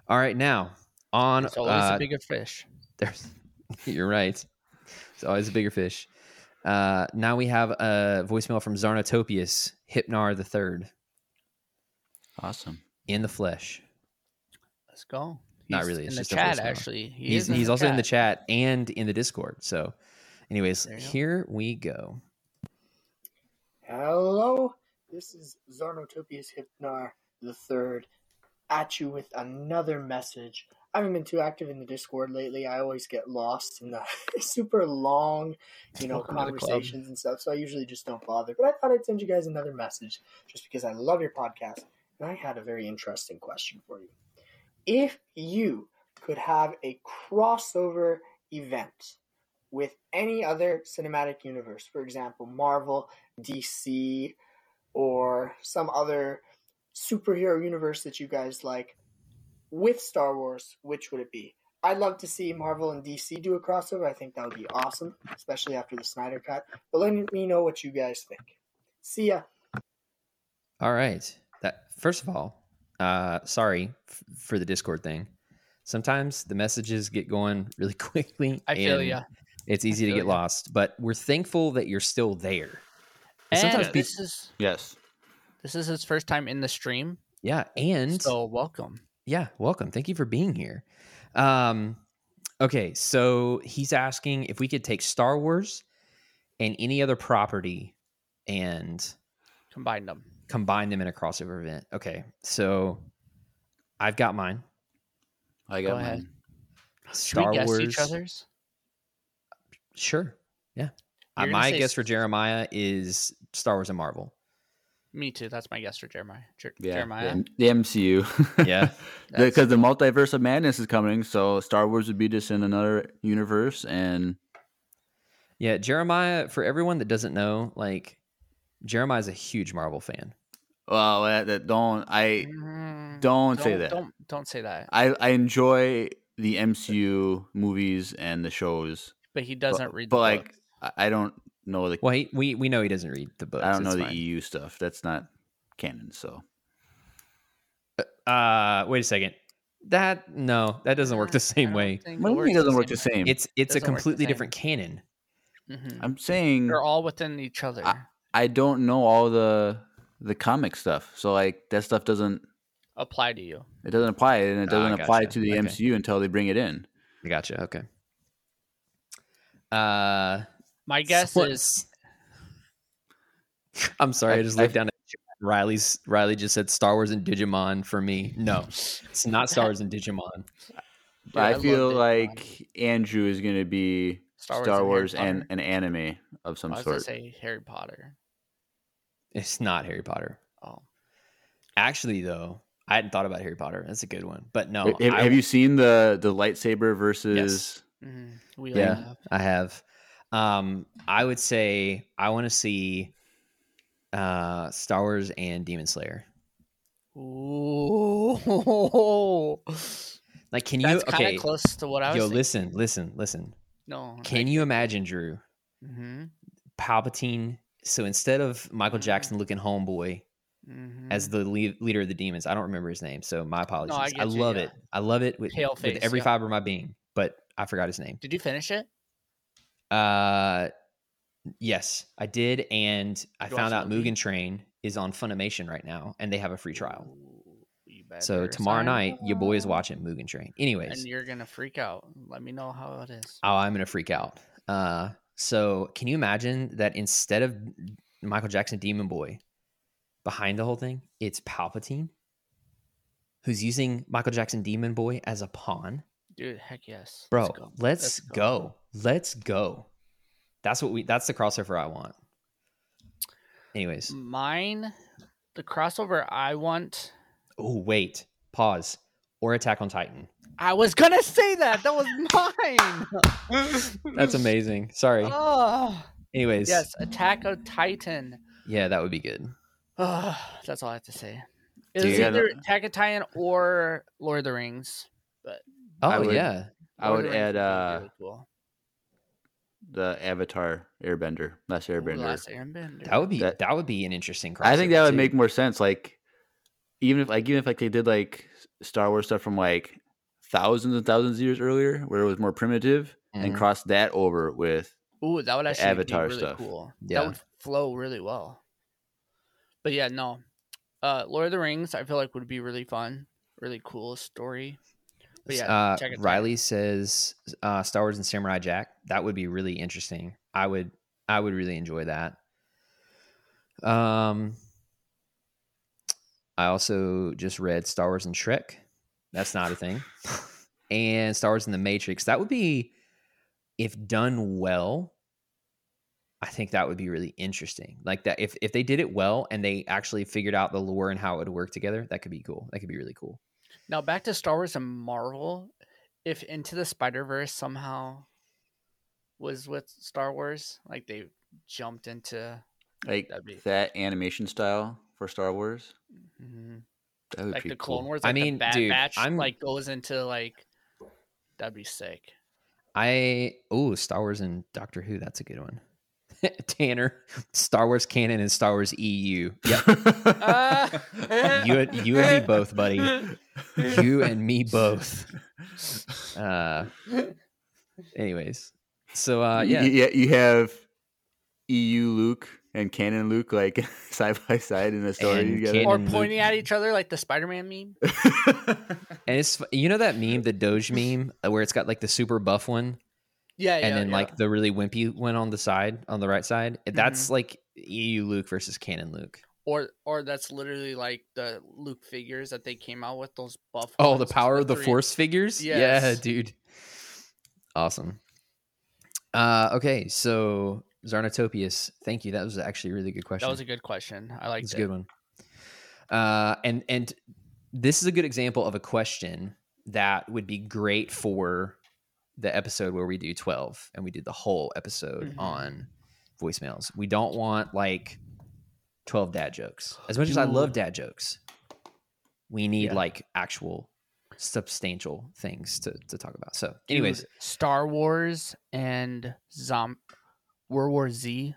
All right, now on. It's always uh, a bigger fish. there's, *laughs* you're right. It's always a bigger fish. Uh, now we have a voicemail from Zarnotopius, Hypnar the Third, Awesome. In the flesh. Let's go. Not really, In it's the just a chat, actually. He he's is in he's the also in the chat. chat and in the Discord. So, anyways, There you go. here we go. Hello, this is Zarnotopius Hypnar the Third at you with another message. I haven't been too active in the Discord lately. I always get lost in the *laughs* super long, you know, Welcome to the club. conversations and stuff. So I usually just don't bother. But I thought I'd send you guys another message just because I love your podcast. I had a very interesting question for you. If you could have a crossover event with any other cinematic universe, for example, Marvel, DC, or some other superhero universe that you guys like with Star Wars, which would it be? I'd love to see Marvel and DC do a crossover. I think that would be awesome, especially after the Snyder cut. But let me know what you guys think. See ya. All right. That first of all, uh, sorry f- for the Discord thing. Sometimes the messages get going really *laughs* quickly. I feel and ya. It's easy to get ya. lost, but we're thankful that you're still there. And sometimes people, this is Yes. this is his first time in the stream. yeah, and So welcome. Yeah, welcome. Thank you for being here. Um, okay, so he's asking if we could take Star Wars and any other property and Combine them. Combine them in a crossover event. Okay, so I've got mine. I got Go ahead. mine. Should Star we guess Wars. each other's? Sure. Yeah. Uh, my guess for Jeremiah is Star Wars and Marvel. Me too. That's my guess for Jeremiah. Jer- Yeah. Jeremiah. The, the MCU. *laughs* Yeah. That's- Because the multiverse of madness is coming, so Star Wars would be just in another universe, and Yeah, Jeremiah, for everyone that doesn't know, like Jeremiah's a huge Marvel fan. well, that, that don't I Mm, don't say that. Don't don't say that. I I enjoy the MCU movies and the shows, But he doesn't but, read. But the like, books. I I don't know the Well, he, we we know he doesn't read the books. I don't know It's the fine. EU stuff. That's not canon. So Uh, wait a second. That no, that doesn't work the same way. think what do you mean it doesn't work the same? It's it's a Doesn't work the completely different canon. Mhm. I'm saying They're all within each other. I don't know all the the comic stuff, so like that stuff doesn't apply to you. it doesn't apply, and it Ah, doesn't apply gotcha. to the Okay. MCU until they bring it in. I gotcha. Okay. Uh, My guess is, *laughs* I'm sorry. I, I- just I- looked down at Riley's. Riley just said Star Wars and Digimon for me. No, it's not Star Wars and Digimon. But I I, feel like Andrew is going to be Star Star Wars Wars, and and, an anime of some I was gonna sort. say Harry Potter. It's not Harry Potter. Oh, Actually, though, I hadn't thought about Harry Potter. That's a good one. But no, have, I, have you seen the the lightsaber versus? mhm. we Yeah. have. I have. Um, I would say I want to see uh Star Wars and Demon Slayer. Ooh, *laughs* Like, can you? that's Okay, close to what I was. yo, thinking. listen, listen, listen. No, Can you imagine, Drew? hmm Palpatine. So instead of Michael Jackson looking homeboy, Mhm. as the lead, leader of the demons. I don't remember his name, so my apologies. I, get you, love yeah. it. I love it with, Pale with every yeah. fiber of my being, but I forgot his name. Did you finish it? Uh, yes, I did, and I You found out? Mugen Train is on Funimation right now, and they have a free trial. Ooh, So tomorrow night, your boy is watching Mugen Train. Anyways, and you're gonna freak out. Let me know how it is. oh, I'm gonna freak out. Uh, so can you imagine that instead of Michael Jackson Demon Boy behind the whole thing, it's Palpatine, who's using Michael Jackson Demon Boy as a pawn? Dude, heck yes. Bro, Let's go. let's, Let's go. Let's go. That's what we. That's the crossover I want. Anyways, Mine, the crossover I want. Oh wait, pause. Or Attack on Titan. I was gonna say that. That was mine. That's amazing. Sorry. Oh, Anyways, yes, Attack of Titan. yeah, that would be good. Oh, that's all I have to say. It was yeah, either the- Attack of Titan or Lord of the Rings. But oh I would- yeah, I Lord would of the Rings add uh really cool. the Avatar Airbender, Last Ooh, Airbender. Last Airbender. that would be that, That- would be an interesting. Crossover I think that would too. make more sense. Like, even if like even if like they did like Star Wars stuff from like thousands and thousands of years earlier, where it was more primitive, and Mhm. cross that over with Ooh, that would actually Avatar be really stuff. cool. Yeah. That would flow really well. But yeah, no. Uh Lord of the Rings, I feel like would be really fun, really cool story. But yeah, uh, Attack of Titan. Riley says uh, Star Wars and Samurai Jack. That would be really interesting. I would I would really enjoy that. Um, I also just read Star Wars and Shrek. That's not a thing. and Star Wars and the Matrix. That would be, if done well, I think that would be really interesting. Like that, if if they did it well and they actually figured out the lore and how it would work together, that could be cool. That could be really cool. Now back to Star Wars and Marvel. If Into the Spider Verse somehow was with Star Wars, like they jumped into like That'd that animation style for Star Wars. mhm, That would like be the Clone cool. Wars, I mean, the Bad dude, Batch, I'm- like goes into like that'd be sick. I oh Star Wars and Doctor Who. That's a good one. *laughs* Tanner, Star Wars canon and Star Wars EU. Yep, *laughs* you and- you and me both, buddy. you and me both. Uh, anyways, so uh, You- yeah, you, you have EU Luke and canon Luke like *laughs* side by side in a story And together. canon- or Luke. pointing at each other like the Spider-Man meme. *laughs* and it's you know that meme, the Doge meme, uh, where it's got like the super buff one, Yeah, yeah. and then yeah. like the really wimpy one on the side, on the right side. Mm-hmm. That's like EU Luke versus canon Luke. or or that's literally like the Luke figures that they came out with those buff. Oh, the ones, power of the three- force figures? Yeah, dude. Awesome. Uh okay, so Zarnatopius, thank you. That was actually a really good question. That was a good question. I like It's a good one. Uh and and this is a good example of a question that would be great for the episode where we do 12 and we did the whole episode Mhm. on voicemails. We don't want like 12 dad jokes. *gasps* As much as I love dad jokes, we need Yeah. like actual substantial things to, to talk about. So, anyways, Dude, Star Wars and Zom World War Z.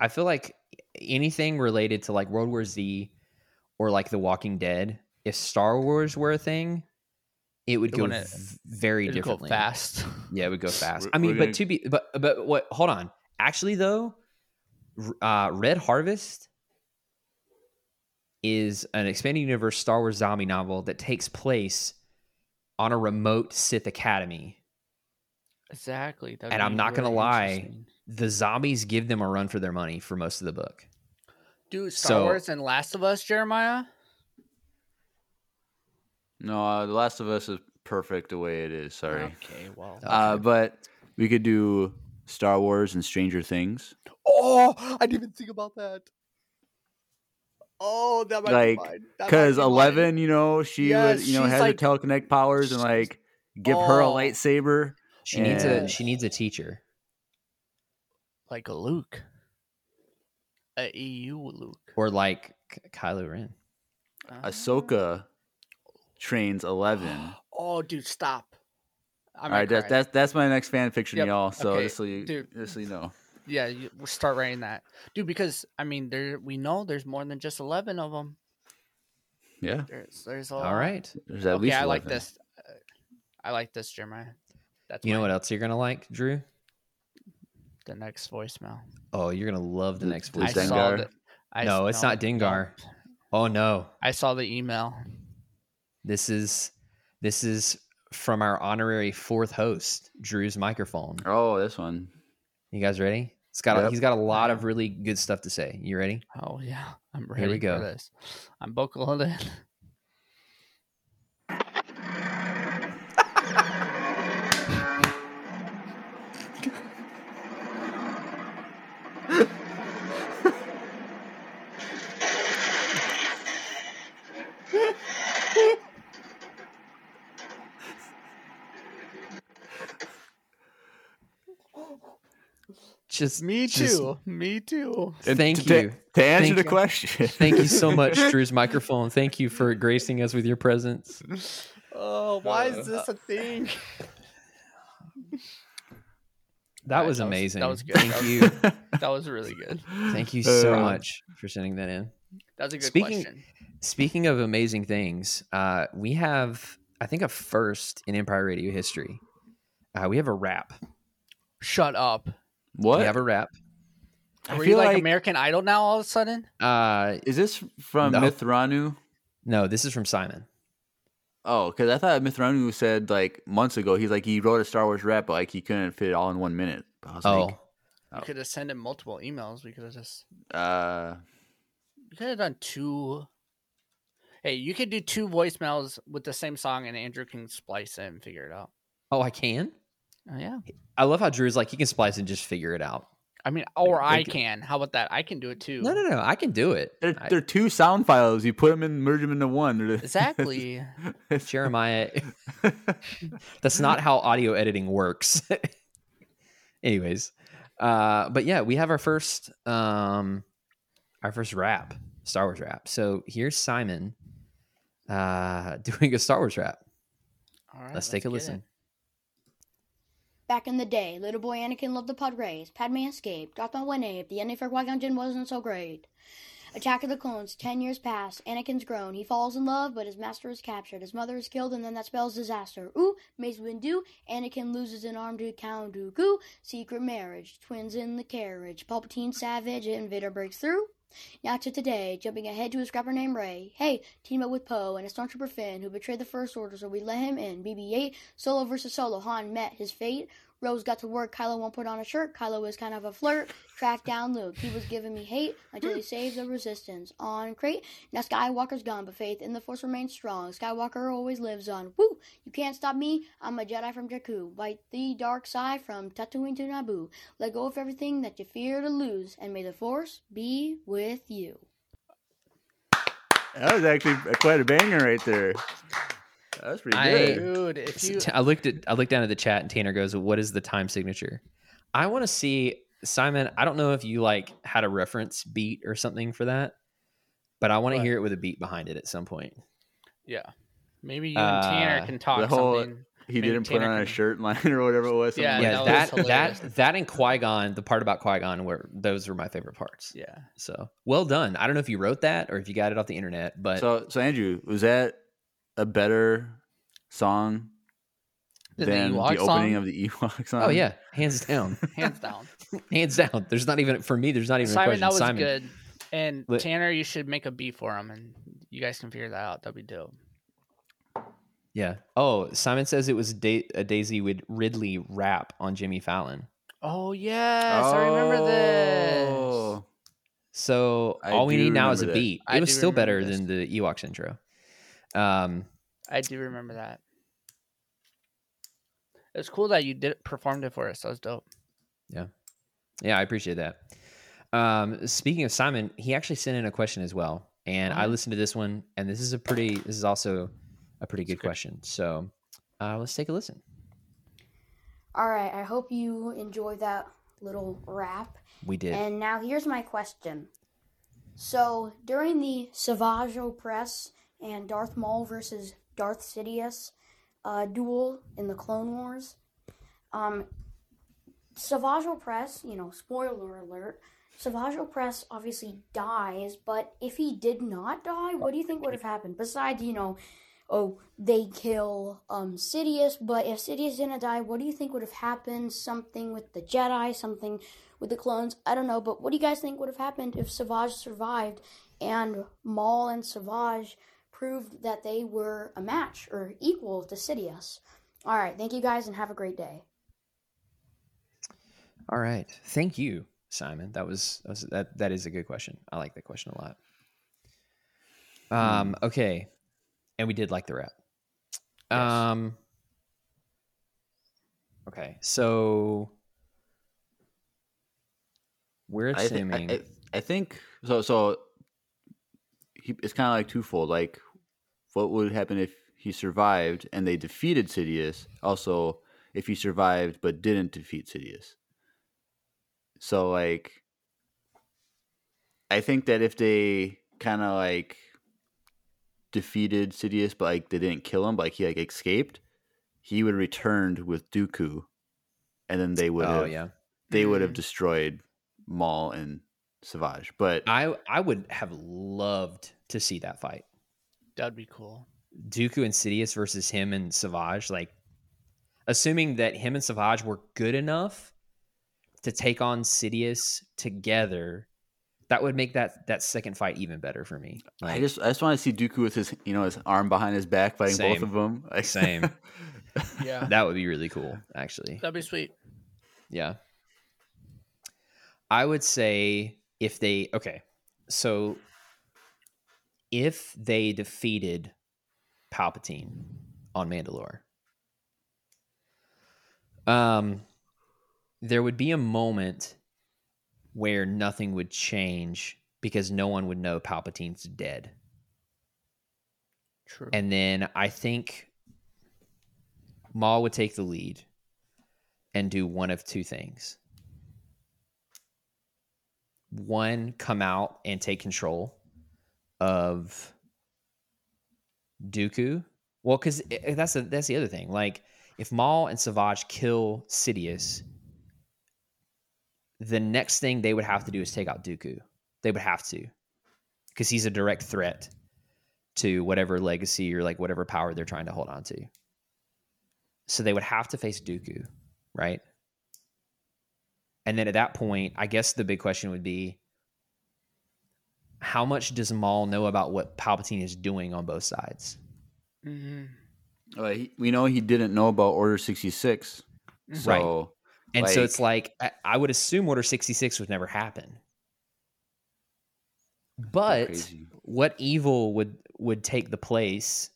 I feel like anything related to like World War Z or like The Walking Dead, if Star Wars were a thing, it would It go wouldn't- very It'd go differently. fast. *laughs* Yeah, it would go fast. We're- I mean, but gonna- to be, but but what? Hold on. Actually, though, uh, Red Harvest is an expanded universe Star Wars zombie novel that takes place on a remote Sith academy. Exactly. that'd And I'm be not gonna lie. The zombies give them a run for their money for most of the book. Dude, Star So- Wars and Last of Us, Jeremiah. no, uh, The Last of Us is perfect the way it is. Sorry, Okay, well. uh, but we could do Star Wars and Stranger Things. Oh, I didn't even think about that. Oh, that might Like, be mine. Because be mine. Eleven, you know, she Yes, would, you know, she's has like- the telekinetic powers and like give her a Oh. lightsaber. She needs a she needs a teacher. like a Luke, a EU Luke. Or like K- Kylo Ren. Ah. Ahsoka trains Eleven. *gasps* Oh, dude, stop. I All might right, that's that's that's my next fan fiction, Yep, y'all. So okay, just so you dude. just so you know. Yeah, you, we'll start writing that, dude. Because I mean, there we know there's more than just eleven of them. Yeah, There's there's a lot. All right. there's at Okay, least. I like this. Uh, I like this, Jeremiah. That's You know what else you're gonna like, Drew? The next voicemail. Oh, you're gonna love the The- next the I. Dengar? saw the. I No, s- it's not Dengar. Oh no, I saw the email. this is this is from our honorary fourth host, Drew's microphone. Oh, this one. You guys ready? It's got a, he's got a lot of really good stuff to say. You ready? Oh yeah, I'm ready Here we go. for this. I'm buckled in. *laughs* Just Me just- too. Me too. Thank to, you. To answer Thank the you. question. Thank you so much, *laughs* Drew's microphone. Thank you for gracing us with your presence. Oh, why is this a thing? That Alright, was that was- amazing. that was good. Thank That was- you. *laughs* That was really good. Thank you so Uh, much for sending that in. That was a good Speaking- question. Speaking of amazing things, uh, we have, I think, a first in Empire Radio history. Uh, we have a rap. Shut up. What? We have a rap. I Were feel you like, like- American Idol now all of a sudden? Uh, Is this from No. Mithranu? no, this is from Simon. Oh, because I thought Mithranu said like months ago he's like he wrote a Star Wars rap, but like he couldn't fit it all in one minute. I was Oh, like, You could have sent him multiple emails. We could have just uh, we could have done two. Hey, you could do two voicemails with the same song, and Andrew can splice it and figure it out. oh, I can. Oh yeah. I love how Drew's like he can splice and just figure it out. I mean, or I can. How about that? I can do it too. No, no, no. I can do it. they're, I- they're two sound files. You put them in, merge them into one. Exactly. *laughs* *laughs* Jeremiah. *laughs* That's not how audio editing works. Anyways, uh, but yeah, we have our first um, our first rap, Star Wars rap. So here's Simon uh, doing a Star Wars rap. All right, let's take a listen. it. Back in the day, little boy Anakin loved the race. Padme escaped. Darth went ape. The ending for Qui-Gon Jinn wasn't so great. Attack of the Clones. Ten years pass. Anakin's grown. He falls in love, but his master is captured. His mother is killed, and then that spells disaster. Ooh, Mace Windu. Anakin loses an arm to Count Dooku. Secret marriage. Twins in the carriage. Palpatine savage. and Vader breaks through. Now to today, jumping ahead to a scrapper named Rey. Hey, team up with Poe and a stormtrooper Finn who betrayed the First Order, so we let him in. BB-8, Solo versus Solo. Han met his fate. Rose got to work. Kylo won't put on a shirt. Kylo was kind of a flirt. Tracked down Luke. He was giving me hate until he hmm. saves the Resistance. On crate. Now Skywalker's gone, but faith in the Force remains strong. Skywalker always lives on. Woo! You can't stop me. I'm a Jedi from Jakku. Fight the dark side from Tatooine to Naboo. Let go of everything that you fear to lose, and may the Force be with you. that was actually quite a banger right there. That was pretty I- good. Dude, if you t- I looked at I looked down at the chat and Tanner goes, "What is the time signature?" I want to see Simon. I don't know if you like had a reference beat or something for that, but I want to What? hear it with a beat behind it at some point. yeah, maybe you and Tanner Uh, can talk the whole- something. He Maybe didn't put Tanner on a shirt line *laughs* or whatever it was. Yeah, like yeah, that that that that and Qui Gon, the part about Qui Gon, were those were my favorite parts. Yeah, So well done. I don't know if you wrote that or if you got it off the internet, but So, so Andrew, was that a better song Than the than the, Ewok opening song? of the *laughs* Ewok song? oh yeah, hands down, *laughs* hands down. *laughs* hands down. There's not even for me. There's not even a Simon, question. that was Simon, good. And Li- Tanner, you should make a beat for him, and you guys can figure that out. That'd be dope. Yeah. Oh, Simon says it was da- a Daisy with Ridley rap on Jimmy Fallon. Oh yes, I remember oh. this. Oh. So I all we need now is a remember that. beat. I It was still better this. than the Ewoks intro. Um, I do remember that. It's cool that you did performed it for us. That was dope. yeah, yeah, I appreciate that. Um, speaking of Simon, he actually sent in a question as well, and I Oh. listened to this one, and this is a pretty. This is also a pretty good great. question. So uh, let's take a listen. All right, I hope you enjoyed that little rap. We did. And now here's my question. So during the Savage Press and Darth Maul versus Darth Sidious uh, duel in the Clone Wars, um, Savage Opress, you know, spoiler alert, Savage Opress obviously dies, but if he did not die, what do you think would have happened? Besides, you know, oh, they kill um Sidious, but if Sidious didn't die, what do you think would have happened? Something with the Jedi, something with the clones, I don't know, but what do you guys think would have happened if Savage survived and Maul and Savage proved that they were a match or equal to Sidious? All right, thank you guys and have a great day. All right. Thank you, Simon. That was, that was that that is a good question. I like that question a lot. Um okay. And we did like the rap. Um Okay. So we're I, thi- assuming I, I, I think so. So he, it's kind of like twofold. Like, what would happen if he survived and they defeated Sidious? Also, if he survived but didn't defeat Sidious. So, like, I think that if they kind of like defeated Sidious, but like they didn't kill him, but like he like escaped, he would have returned with Dooku, and then they would Oh have yeah. they would have Mm. destroyed Maul and Savage. But I I would have loved to see that fight. That'd be cool. Dooku and Sidious versus him and Savage, like assuming that him and Savage were good enough to take on Sidious together, that would make that that second fight even better for me. I just I just want to see Dooku with his you know his arm behind his back fighting both of them. Like, Same. *laughs* Yeah, that would be really cool, actually. that'd be sweet. Yeah. I would say if they okay, so if they defeated Palpatine on Mandalore, um, there would be a moment where nothing would change because no one would know Palpatine's dead. True. And then I think Maul would take the lead and do one of two things. One, come out and take control of Dooku. Well, because that's the that's the other thing. Like, if Maul and Savage kill Sidious, the next thing they would have to do is take out Dooku. They would have to, because he's a direct threat to whatever legacy or like whatever power they're trying to hold on to. So they would have to face Dooku, right? And then at that point, I guess the big question would be how much does Maul know about what Palpatine is doing on both sides? hmm Uh, he, we know he didn't know about Order sixty six. So Right. And so it's like I, I would assume Order 66 would never happen. But crazy. what evil would would take the place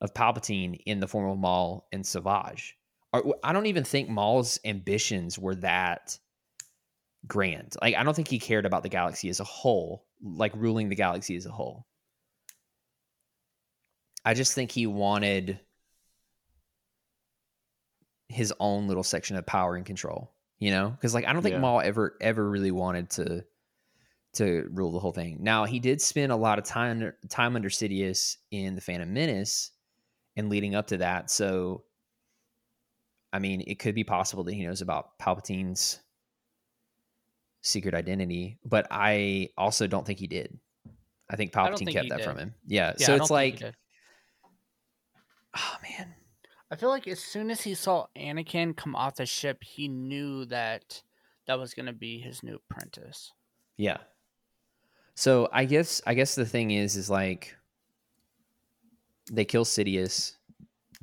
of Palpatine in the form of Maul and Savage? Or- I don't even think Maul's ambitions were that grand. Like I don't think he cared about the galaxy as a whole, like ruling the galaxy as a whole. I just think he wanted his own little section of power and control, you know? Because like I don't think Yeah. Maul ever ever really wanted to to rule the whole thing. Now he did spend a lot of time time under Sidious in the Phantom Menace and leading up to that. So I mean, it could be possible that he knows about Palpatine's secret identity, but I also don't think he did. I think I don't Palpatine think kept that did. from him. Yeah. Yeah, so I it's don't think he like, oh man, I feel like as soon as he saw Anakin come off the ship, he knew that that was going to be his new apprentice. Yeah. So I guess I guess the thing is is like they kill Sidious,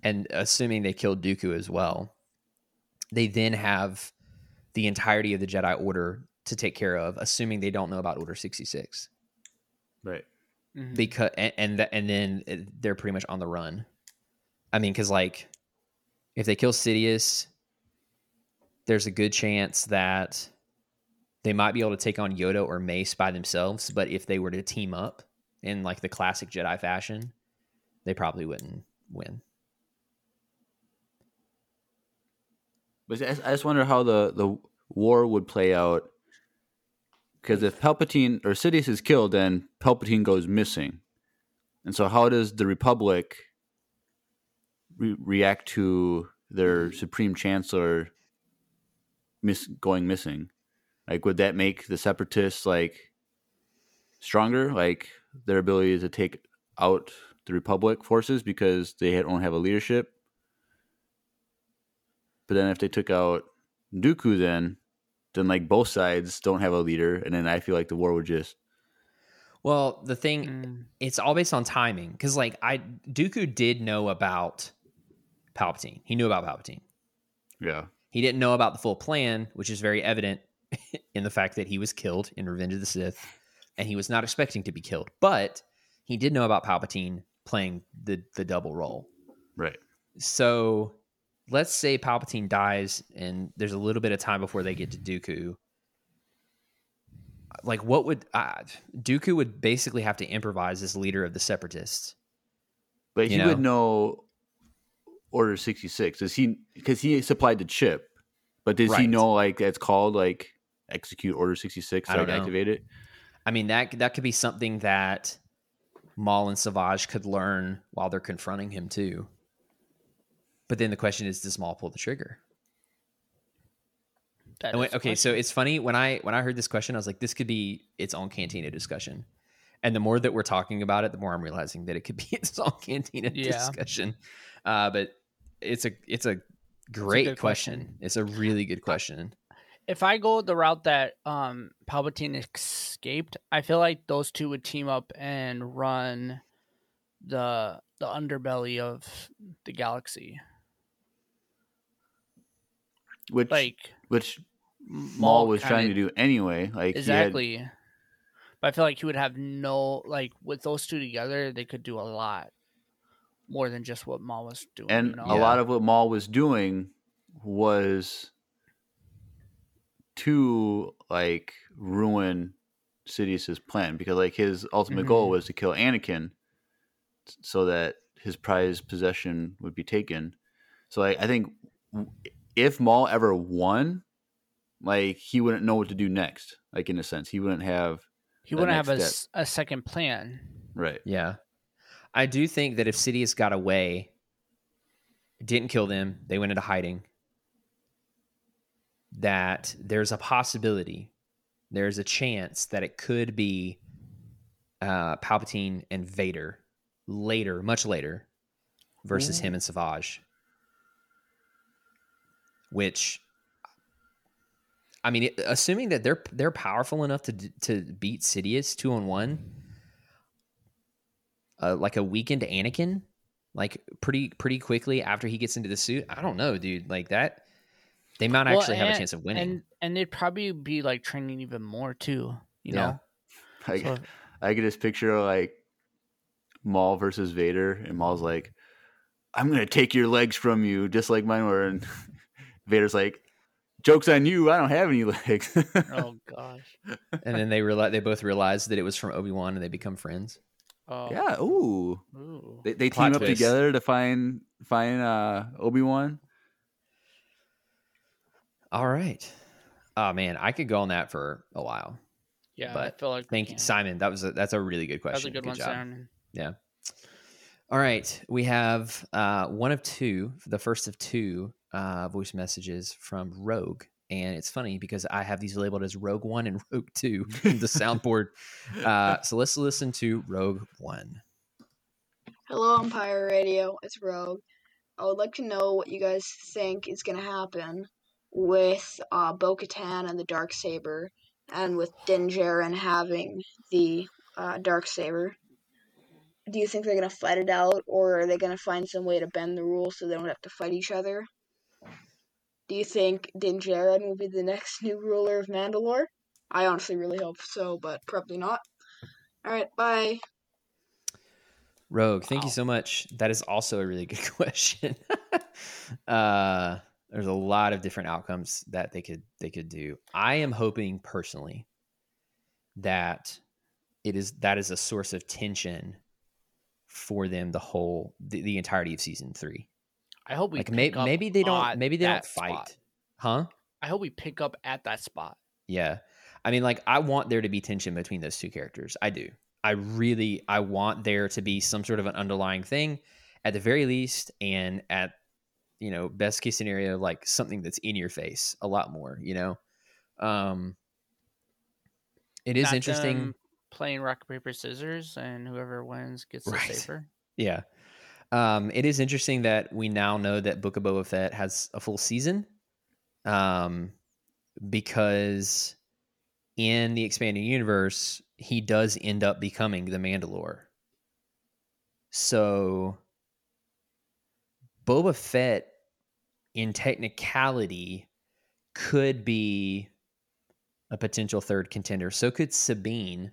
and assuming they kill Dooku as well, they then have the entirety of the Jedi Order to take care of, assuming they don't know about Order sixty six. right. Mhm. Because and and, th- and then they're pretty much on the run. I mean, because like if they kill Sidious, there's a good chance that they might be able to take on Yoda or Mace by themselves. But if they were to team up in like the classic Jedi fashion, they probably wouldn't win. But I I just wonder how the, the war would play out. Because if Palpatine or Sidious is killed, then Palpatine goes missing. And so, how does the Republic re- react to their Supreme Chancellor miss going missing? Like, would that make the separatists like stronger? Like their ability to take out the Republic forces because they don't have a leadership. But then if they took out Dooku, then then like both sides don't have a leader, and then I feel like the war would just Well, the thing Mm. it's all based on timing because like I Dooku did know about Palpatine. He knew about Palpatine. yeah He didn't know about the full plan, which is very evident *laughs* in the fact that he was killed in Revenge of the Sith, and he was not expecting to be killed. But he did know about Palpatine playing the the double role. right So let's say Palpatine dies, and there's a little bit of time before they get to Dooku. Like, what would uh, Dooku would basically have to improvise as leader of the Separatists? But he would know Order sixty six. Does he? Because he supplied the chip. But does he know like it's called like execute Order sixty six I don't know. activate it? I mean that that could be something that Maul and Savage could learn while they're confronting him too. But then the question is, does Maul pull the trigger? That And when- is the okay, so it's funny when I when I heard this question, I was like, this could be its own Cantina discussion. And the more that we're talking about it, the more I'm realizing that it could be *laughs* its own Cantina Yeah. discussion. Uh, but it's a it's a great good question. question. It's a really good question. if I go the route that um Palpatine escaped, I feel like those two would team up and run the the underbelly of the galaxy. Which Like which Maul was trying to do anyway. Like he had- exactly. But I feel like he would have no like with those two together, they could do a lot more than just what Maul was doing. and you know? a lot of what Maul was doing was to like ruin Sidious's plan because like his ultimate goal Mhm. was to kill Anakin so that his prized possession would be taken. So like, I think w- if Maul ever won, like he wouldn't know what to do next. Like in a sense, he wouldn't have he wouldn't have a, next s- a second plan. right. Yeah. I do think that if Sidious got away, didn't kill them, they went into hiding, that there's a possibility, there's a chance that it could be uh, Palpatine and Vader later, much later, versus him and Savage. Which, I mean, assuming that they're they're powerful enough to to beat Sidious two on one, uh, like a weakened Anakin, like pretty pretty quickly after he gets into the suit. I don't know, dude. Like that, they might Well, actually have a chance of winning. And and they'd probably be like training even more too. You Yeah. know? Like So- I could just picture like Maul versus Vader, and Maul's like, "I'm gonna take your legs from you, just like mine were," and *laughs* Vader's like, "Jokes on you! I don't have any *laughs* legs." Oh gosh. and then they realize they both realize that it was from Obi Wan, and they become friends. Oh. yeah. Ooh. Ooh. They, they Plot team up together to find find uh, Obi Wan. All right. Oh man, I could go on that for a while. Yeah, But I feel like Thank you. Simon. That was a, that's a really good That was question. a good, one, job. Simon. Yeah. All right, we have uh, one of two, the first of two uh, voice messages from Rogue, and it's funny because I have these labeled as Rogue One and *laughs* Rogue Two in the soundboard. Uh, so let's listen to Rogue One. Hello, Empire Radio. It's Rogue. I would like to know what you guys think is going to happen with uh, Bo Katan and the Dark Saber, and with Din Djarin having the uh, Dark Saber. Do you think they're going to fight it out, or are they going to find some way to bend the rules so they don't have to fight each other? Do you think Din Djarin will be the next new ruler of Mandalore? I honestly really hope so, but probably not. Alright, bye. Rogue, thank you so much. That is also a really *laughs* good question. *laughs* uh, there's a lot of different outcomes that they could they could do. I am hoping personally that it is that is a source of tension for them the whole the, the entirety of season three. I hope we like pick may, up maybe they don't maybe they don't fight, spot. huh? I hope we pick up at that spot. Yeah. I mean, like, I want there to be tension between those two characters. I do. I really, I want there to be some sort of an underlying thing at the very least. And at, you know, best case scenario, like something that's in your face a lot more, you know. Um it is Not interesting. playing rock paper scissors, and whoever wins gets the Right. saber. Yeah. Um, it is interesting that we now know that Book of Boba Fett has a full season. Um, because in the expanding universe, he does end up becoming the Mandalore. So Boba Fett, in technicality, could be a potential third contender. So could Sabine.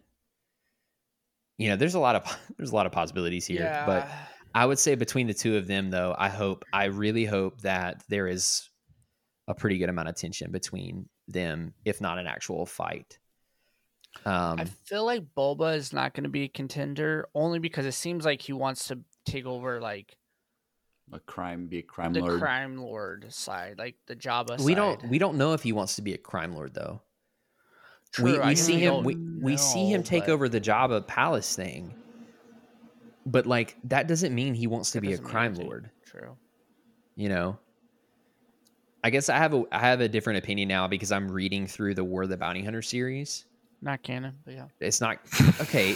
You know, there's a lot of *laughs* there's a lot of possibilities here, but I would say between the two of them, though, I hope, I really hope that there is a pretty good amount of tension between them, if not an actual fight. Um, I feel like Boba is not going to be a contender only because it seems like he wants to take over like A crime, be a crime lord. the lord. crime lord side, like the Jabba we side. don't, we don't know if he wants to be a crime lord, though. True, we, we guess see him, don't we, we see him take but over the Jabba palace thing, but like that doesn't mean he wants to that be a crime lord. True. you know i guess i have a i have a different opinion now because i'm reading through the war of the bounty hunter series Not canon, but yeah. it's not okay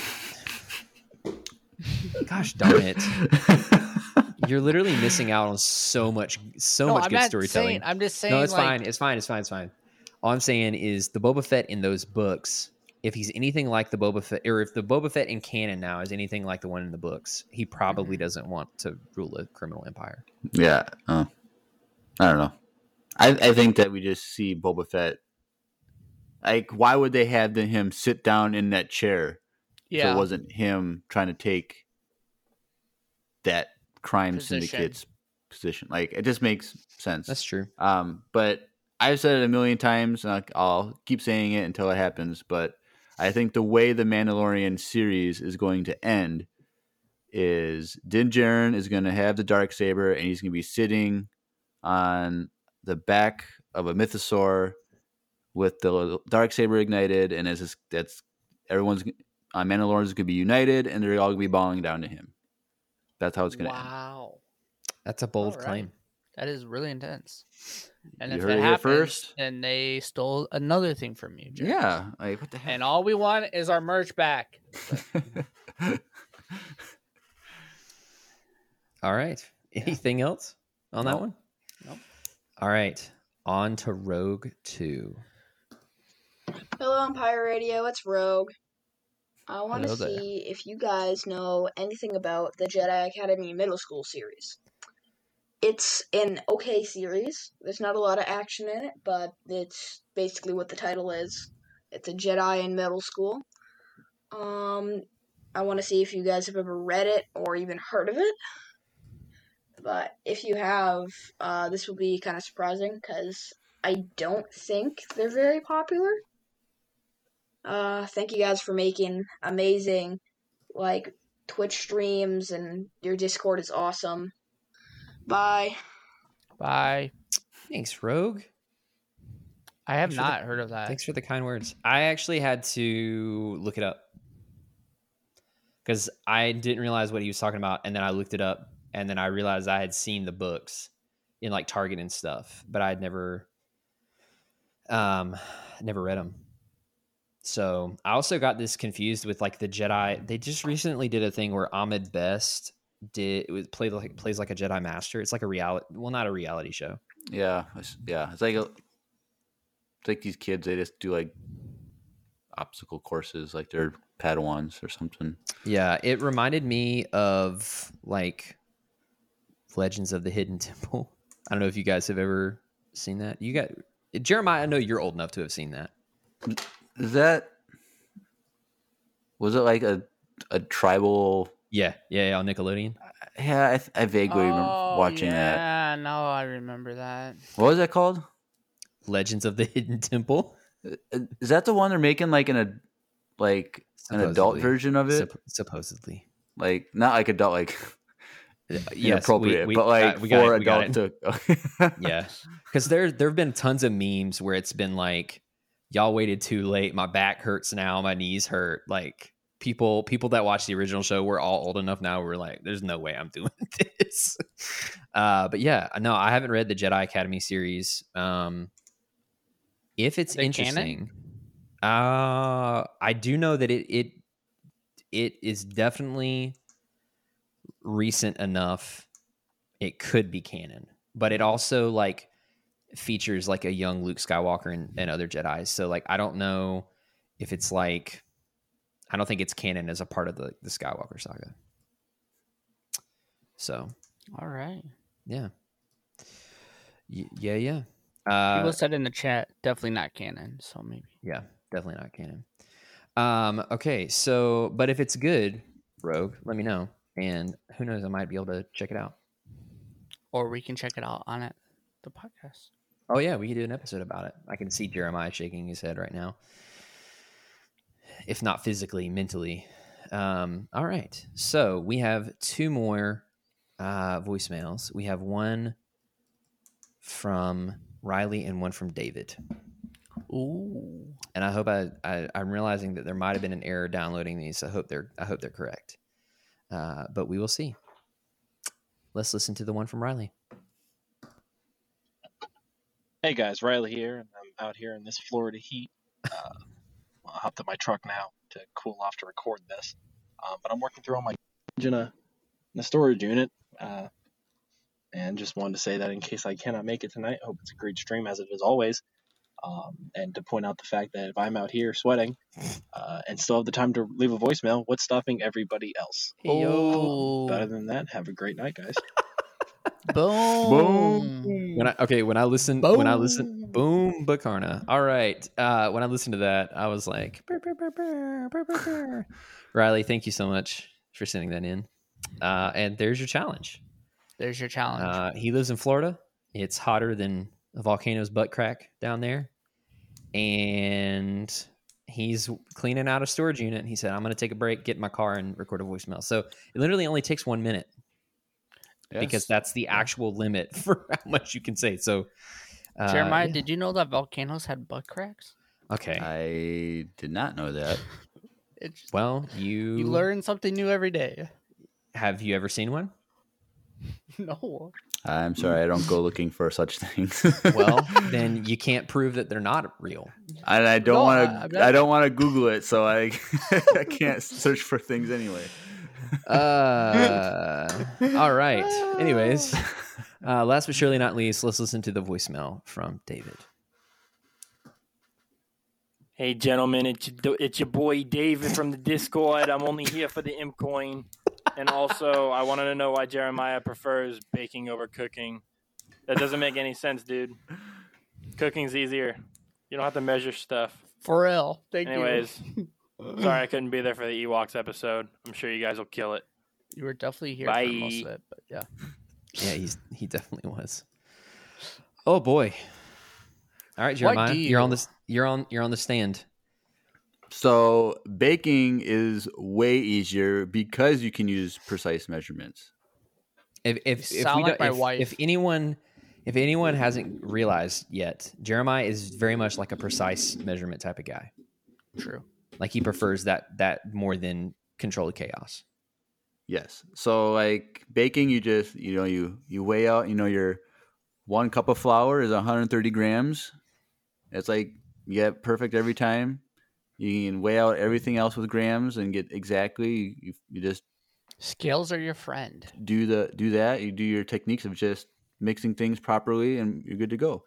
gosh darn it you're literally missing out on so much so no, much I'm good storytelling saying. I'm just saying. no it's like, fine it's fine it's fine it's fine all i'm saying is the boba fett in those books if he's anything like the boba fett or if the boba fett in canon now is anything like the one in the books he probably Mm-hmm. doesn't want to rule a criminal empire Yeah. Uh, I don't know. I, I think that we just see Boba Fett. Like, why would they have the, him sit down in that chair if Yeah. it wasn't him trying to take that crime Position. syndicate's position? Like, it just makes sense. that's true Um, but I've said it a million times, and I'll- I'll keep saying it until it happens. But I think the way the Mandalorian series is going to end is Din Djarin is going to have the dark saber, and he's going to be sitting on the back of a mythosaur with the dark saber ignited, and as this, that's everyone's on Mandalorians going to be united, and they're all going to be bowing down to him. That's how it's going to end. Wow, that's a bold All right. claim that is really intense. And You if heard that it happens, first. then they stole another thing from you. Jared. Yeah, like what the heck? And all we want is our merch back. *laughs* All right. Anything else on that one? Nope. All right. On to Rogue 2. Hello, Empire Radio. It's Rogue. I want to see if you guys know anything about the Jedi Academy Middle School series. It's an okay series. There's not a lot of action in it, but it's basically what the title is. It's a Jedi in middle school. Um, I want to see if you guys have ever read it or even heard of it. But if you have, uh, this will be kind of surprising because I don't think they're very popular. Uh, thank you guys for making amazing, like, Twitch streams, and your Discord is awesome. Bye. Bye. Thanks, Rogue. I have Thanks for the- not heard of that. Thanks for the kind words. I actually had to look it up because I didn't realize what he was talking about. And then I looked it up and then I realized I had seen the books in like Target and stuff, but I had never, um, never read them. So I also got this confused with like the Jedi. They just recently did a thing where Ahmed Best did it was played like plays like a Jedi Master. It's like a reality, well, not a reality show. Yeah, it's, yeah. It's like a, it's like these kids. They just do like obstacle courses, like they're Padawans or something. Yeah, it reminded me of like Legends of the Hidden *laughs* Temple. I don't know if you guys have ever seen that. You got Jeremiah. I know you're old enough to have seen that. Is that was it like a a tribal? Yeah, yeah, yeah on Nickelodeon. Uh, yeah, I, th- I vaguely remember Oh, watching that. Yeah, no, I remember that. What was that called? Legends of the *laughs* Hidden Temple. Uh, uh, Is that the one they're making like an a like an adult version of it? Supp- supposedly. like not like adult like *laughs* uh, *laughs* Yes, inappropriate, we- we but like got- we for it, we got adult to Yeah, because there there have been tons of memes where it's been like, y'all waited too late. My back hurts now. My knees hurt. Like people people that watch the original show, we're all old enough now. We're like, there's no way I'm *laughs* doing this. Uh, but yeah, no, I haven't read the Jedi Academy series. Um, if it's interesting, uh, I do know that it it it is definitely recent enough. It could be canon, but it also like features like a young Luke Skywalker and, and other Jedi's. So like, I don't know if it's like, I don't think it's canon as a part of the the Skywalker saga. So All right. yeah, Y- yeah, yeah. Uh, People said in the chat, definitely not canon. So maybe. Yeah, definitely not canon. Um, okay, so but if it's good, Rogue, let me know. And who knows, I might be able to check it out. Or we can check it out on it, the podcast. Oh yeah, we could do an episode about it. I can see Jeremiah shaking his head right now. If not physically, mentally. Um, all right. So we have two more uh, voicemails. We have one from Riley and one from David. Ooh. and I hope I, I I'm realizing that there might have been an error downloading these. I hope they're I hope they're correct. Uh, but we will see. Let's listen to the one from Riley. Hey guys, Riley here, and I'm out here in this Florida heat. Uh, I hopped in my truck now to cool off to record this, uh, but I'm working through all my in a, in a storage unit, uh, and just wanted to say that in case I cannot make it tonight, I hope it's a great stream as it is always, um, and to point out the fact that if I'm out here sweating uh, and still have the time to leave a voicemail, what's stopping everybody else? Yo. But other than that, have a great night, guys. *laughs* Boom. Boom. When I okay, when I listen when I listen boom Bacarna. All right. Uh when I listened to that, I was like "Brr, brr, brr, brr, brr, brr, brr." Riley, thank you so much for sending that in. Uh and there's your challenge. There's your challenge. Uh he lives in Florida. It's hotter than a volcano's butt crack down there. And he's cleaning out a storage unit. And he said, I'm going to take a break, get in my car, and record a voicemail. So it literally only takes one minute because that's the actual limit *laughs* for how much you can say. So, uh, Jeremiah, yeah. did you know that volcanoes had butt cracks? okay. I did not know that. *laughs* It's, well, you, you learn something new every day. Have you ever seen one? *laughs* No. I'm sorry, I don't go looking for such things. Well, then you can't prove that they're not real. and I don't No, want I- I'm to. I don't want to Google it, so I I can't search for things anyway. Uh, all right. Anyways, *laughs* uh, last but surely not least, let's listen to the voicemail from David. Hey, gentlemen, it's your, it's your boy David from the Discord. I'm only here for the imp coin. And also, I wanted to know why Jeremiah prefers baking over cooking. That doesn't make any sense, dude. Cooking's easier. You don't have to measure stuff. For real. Thank you. Anyways, you. *laughs* sorry *clears throat* I couldn't be there for the Ewoks episode. I'm sure you guys will kill it. You were definitely here for most of it, but yeah. Yeah, he's he definitely was. Oh boy. All right, Jeremiah, do you're on this. You're on. You're on the stand. So baking is way easier because you can use precise measurements. If if if, sound we like don't- my if, wife. if anyone if anyone hasn't realized yet, Jeremiah is very much like a precise measurement type of guy. True. Like he prefers that that more than controlled chaos. Yes. So like baking, you just you know you you weigh out you know your one cup of flour is 130 grams. It's like you get perfect every time. You can weigh out everything else with grams and get exactly. You, you just Scales are your friend. do the do that. You do your techniques of just mixing things properly, and you're good to go.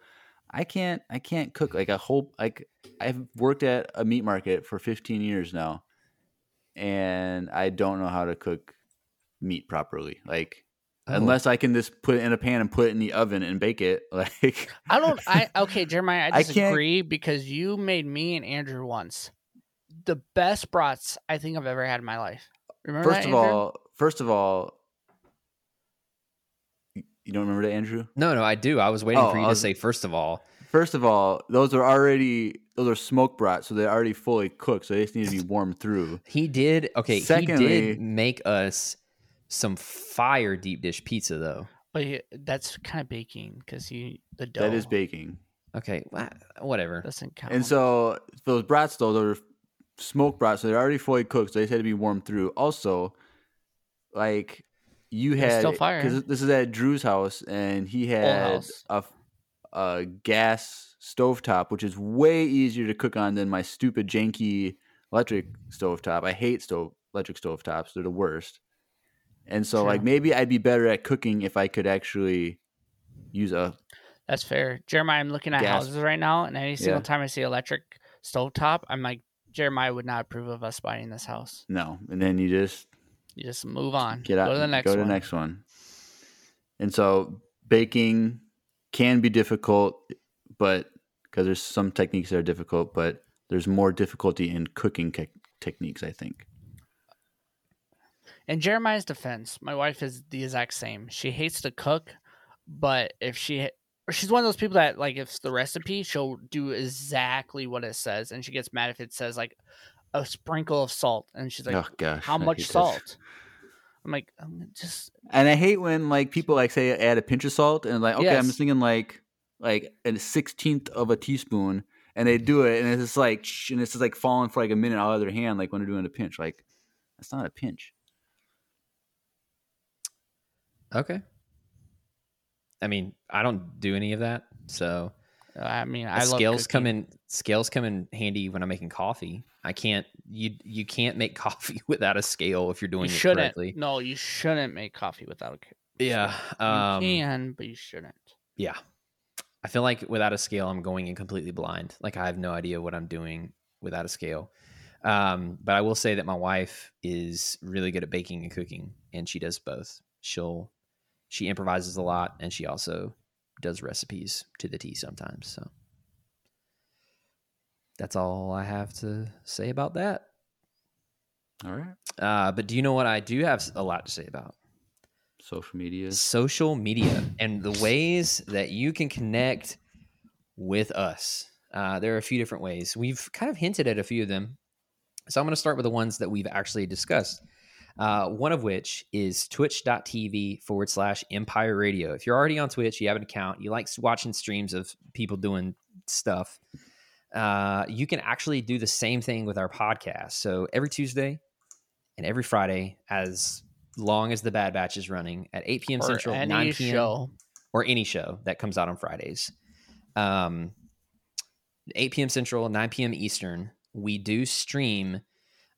I can't I can't cook like a whole like I've worked at a meat market for 15 years now, and I don't know how to cook meat properly. Like Oh. unless I can just put it in a pan and put it in the oven and bake it. *laughs* Like I don't. I okay, Jeremiah. I *laughs* I disagree because you made me and Andrew once the best brats I think I've ever had in my life. Remember first that, of Andrew? all, first of all, you you don't remember that, Andrew? No, no, I do. I was waiting Oh, for you I to say first of all. First of all, those are already those are smoke brats, so they're already fully cooked. So they just need to be *laughs* warmed through. He did okay. he did make us some fire deep dish pizza though. but yeah, that's kind of baking because you the dough That is baking. Okay, wha- whatever. doesn't count. And so those brats, though, they're smoked brats, so they're already fully cooked. So they just had to be warmed through. Also, like you had still fire. because this is at Drew's house, and he had a, a gas stovetop, which is way easier to cook on than my stupid janky electric stovetop. I hate stove electric stovetops; they're the worst. And so, like, maybe I'd be better at cooking if I could actually use a That's fair. Jeremiah, I'm looking at Gas. houses right now, and any single Yeah. time I see electric stovetop, I'm like, Jeremiah would not approve of us buying this house. no, and then you just You just move on. get out Go to the next go to one. the next one and so baking can be difficult but because there's some techniques that are difficult but there's more difficulty in cooking te- techniques i think In Jeremiah's defense, my wife is the exact same. She hates to cook, but if she she's one of those people that like if it's the recipe, she'll do exactly what it says, and she gets mad if it says like a sprinkle of salt, and she's like, oh gosh "How I much hate this. salt?" I'm like, um, just and i hate when like people like say add a pinch of salt and like okay i'm just thinking like like a 16th of a teaspoon and they do it and it's just like sh- and it's just like falling for like a minute out of their hand like when they're doing a pinch like that's not a pinch Okay. I mean, I don't do any of that, so I mean, I love scales come in. Scales come in handy when I'm making coffee. I can't. You you can't make *laughs* coffee without a scale if you're doing You it shouldn't. correctly. No, you shouldn't make coffee without a. ca- Yeah. You Um, can, but you shouldn't. Yeah. I feel like without a scale, I'm going in completely blind. Like I have no idea what I'm doing without a scale. Um, but I will say that my wife is really good at baking and cooking, and she does both. She'll she improvises a lot, and she also does recipes to the T sometimes. So that's all I have to say about that. all right Uh, but do you know what I do have a lot to say about? social media social media and the ways that you can connect with us. Uh, there are a few different ways. We've kind of hinted at a few of them. So I'm going to start with the ones that we've actually discussed. Uh, one of which is twitch.tv forward slash empire radio. If you're already on Twitch, you have an account, you like watching streams of people doing stuff, uh, you can actually do the same thing with our podcast. So every Tuesday and every Friday, as long as the Bad Batch is running at 8 p.m. Or Central, any 9 p.m. show. or any show that comes out on Fridays. Um, 8 p.m. Central, 9 p.m. Eastern, we do stream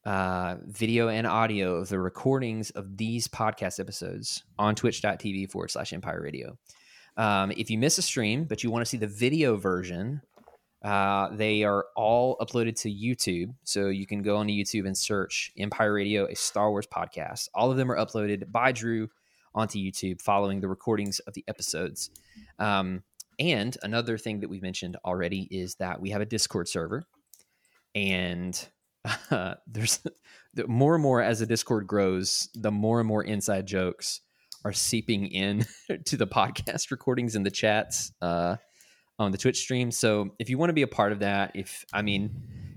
uh, video and audio of the recordings of these podcast episodes on twitch.tv forward slash empire radio. Um, if you miss a stream, but you want to see the video version, uh, they are all uploaded to YouTube. So you can go onto YouTube and search Empire Radio, a Star Wars podcast. All of them are uploaded by Drew onto YouTube following the recordings of the episodes. Um, and another thing that we've mentioned already is that we have a Discord server, and uh, there's *laughs* the more and more as the Discord grows, the more and more inside jokes are seeping in *laughs* to the podcast *laughs* recordings and the chats uh, on the Twitch stream. So if you want to be a part of that, if I mean,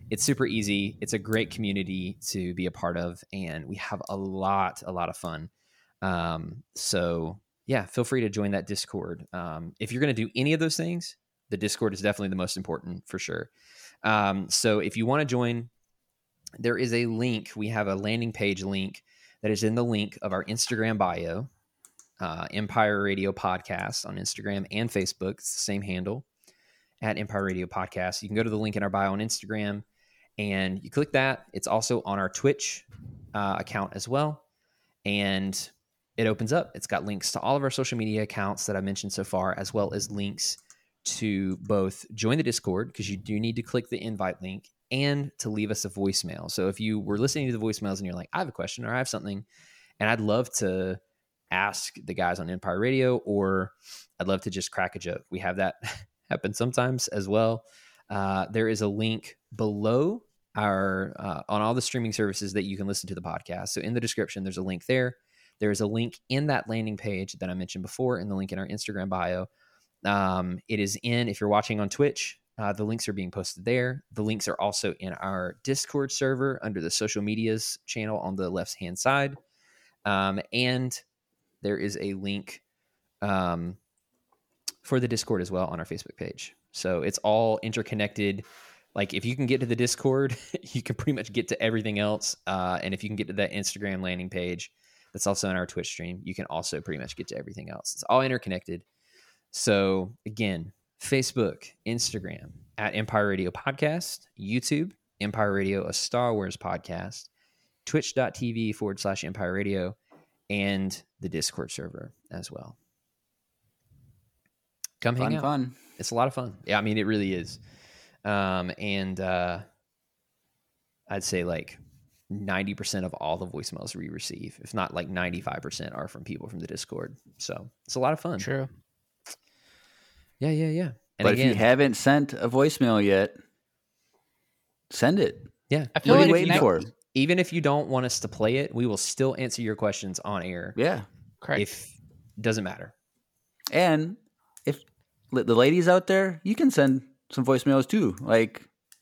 it's super easy. It's a great community to be a part of, and we have a lot, a lot of fun. Um, so yeah, feel free to join that Discord. Um, if you're going to do any of those things, the Discord is definitely the most important for sure. Um, so if you want to join, there is a link. We have a landing page link that is in the link of our Instagram bio, uh, Empire Radio Podcast on Instagram and Facebook. It's the same handle at Empire Radio Podcast. You can go to the link in our bio on Instagram and you click that. It's also on our Twitch uh, account as well. And it opens up. It's got links to all of our social media accounts that I mentioned so far, as well as links to both join the Discord, because you do need to click the invite link, and to leave us a voicemail. So if you were listening to the voicemails and you're like, I have a question or I have something, and I'd love to ask the guys on Empire Radio, or I'd love to just crack a joke. We have that *laughs* happen sometimes as well. Uh, there is a link below our uh, on all the streaming services that you can listen to the podcast. So in the description, there's a link there. There is a link in that landing page that I mentioned before, and the link in our Instagram bio. Um, it is in if you're watching on Twitch. Uh, the links are being posted there. The links are also in our Discord server under the social medias channel on the left hand side. Um, and there is a link um, for the Discord as well on our Facebook page. So it's all interconnected. Like if you can get to the Discord, *laughs* you can pretty much get to everything else. Uh, and if you can get to that Instagram landing page, That's also in our Twitch stream. You can also pretty much get to everything else. It's all interconnected. So again, Facebook, Instagram at Empire Radio Podcast, YouTube, Empire Radio, a Star Wars podcast, twitch.tv forward slash Empire Radio, and the Discord server as well. Come hang Fun, out. fun. It's a lot of fun. Yeah, I mean, it really is. Um, and uh, I'd say like 90% of all the voicemails we receive, if not like 95%, are from people from the Discord. So it's a lot of fun. True. Yeah, yeah, yeah. And but again, if you haven't sent a voicemail yet, send it. yeah, I feel What are you waiting for? even if you don't want us to play it, we will still answer your questions on air. Yeah. Correct. If doesn't matter. And if the ladies out there, you can send some voicemails too. Like,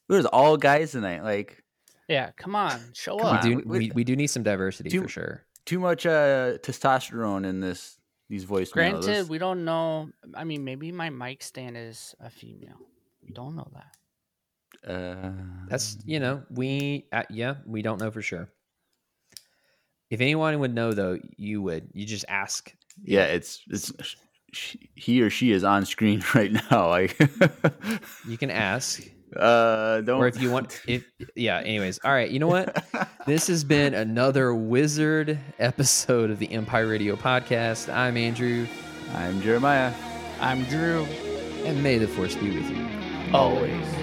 there's all guys tonight. Like, yeah, come on, show Come up. on. we do we- we, we do need some diversity Do- for sure. too much uh, testosterone in this these voicemails. Granted, we don't know. I mean, maybe my mic stand is a female. We don't know that. uh, That's you know we uh, yeah we don't know for sure. If anyone would know though, you would. You just ask. yeah, it's it's sh- he or she is on screen *laughs* right now. Like, *laughs* You can ask, uh, don't. or if you want, *laughs* if yeah. Anyways, all right. You know what? This has been another wizard episode of the Empire Radio podcast. I'm Andrew, I'm Jeremiah. I'm Drew. and may the force be with you. Always.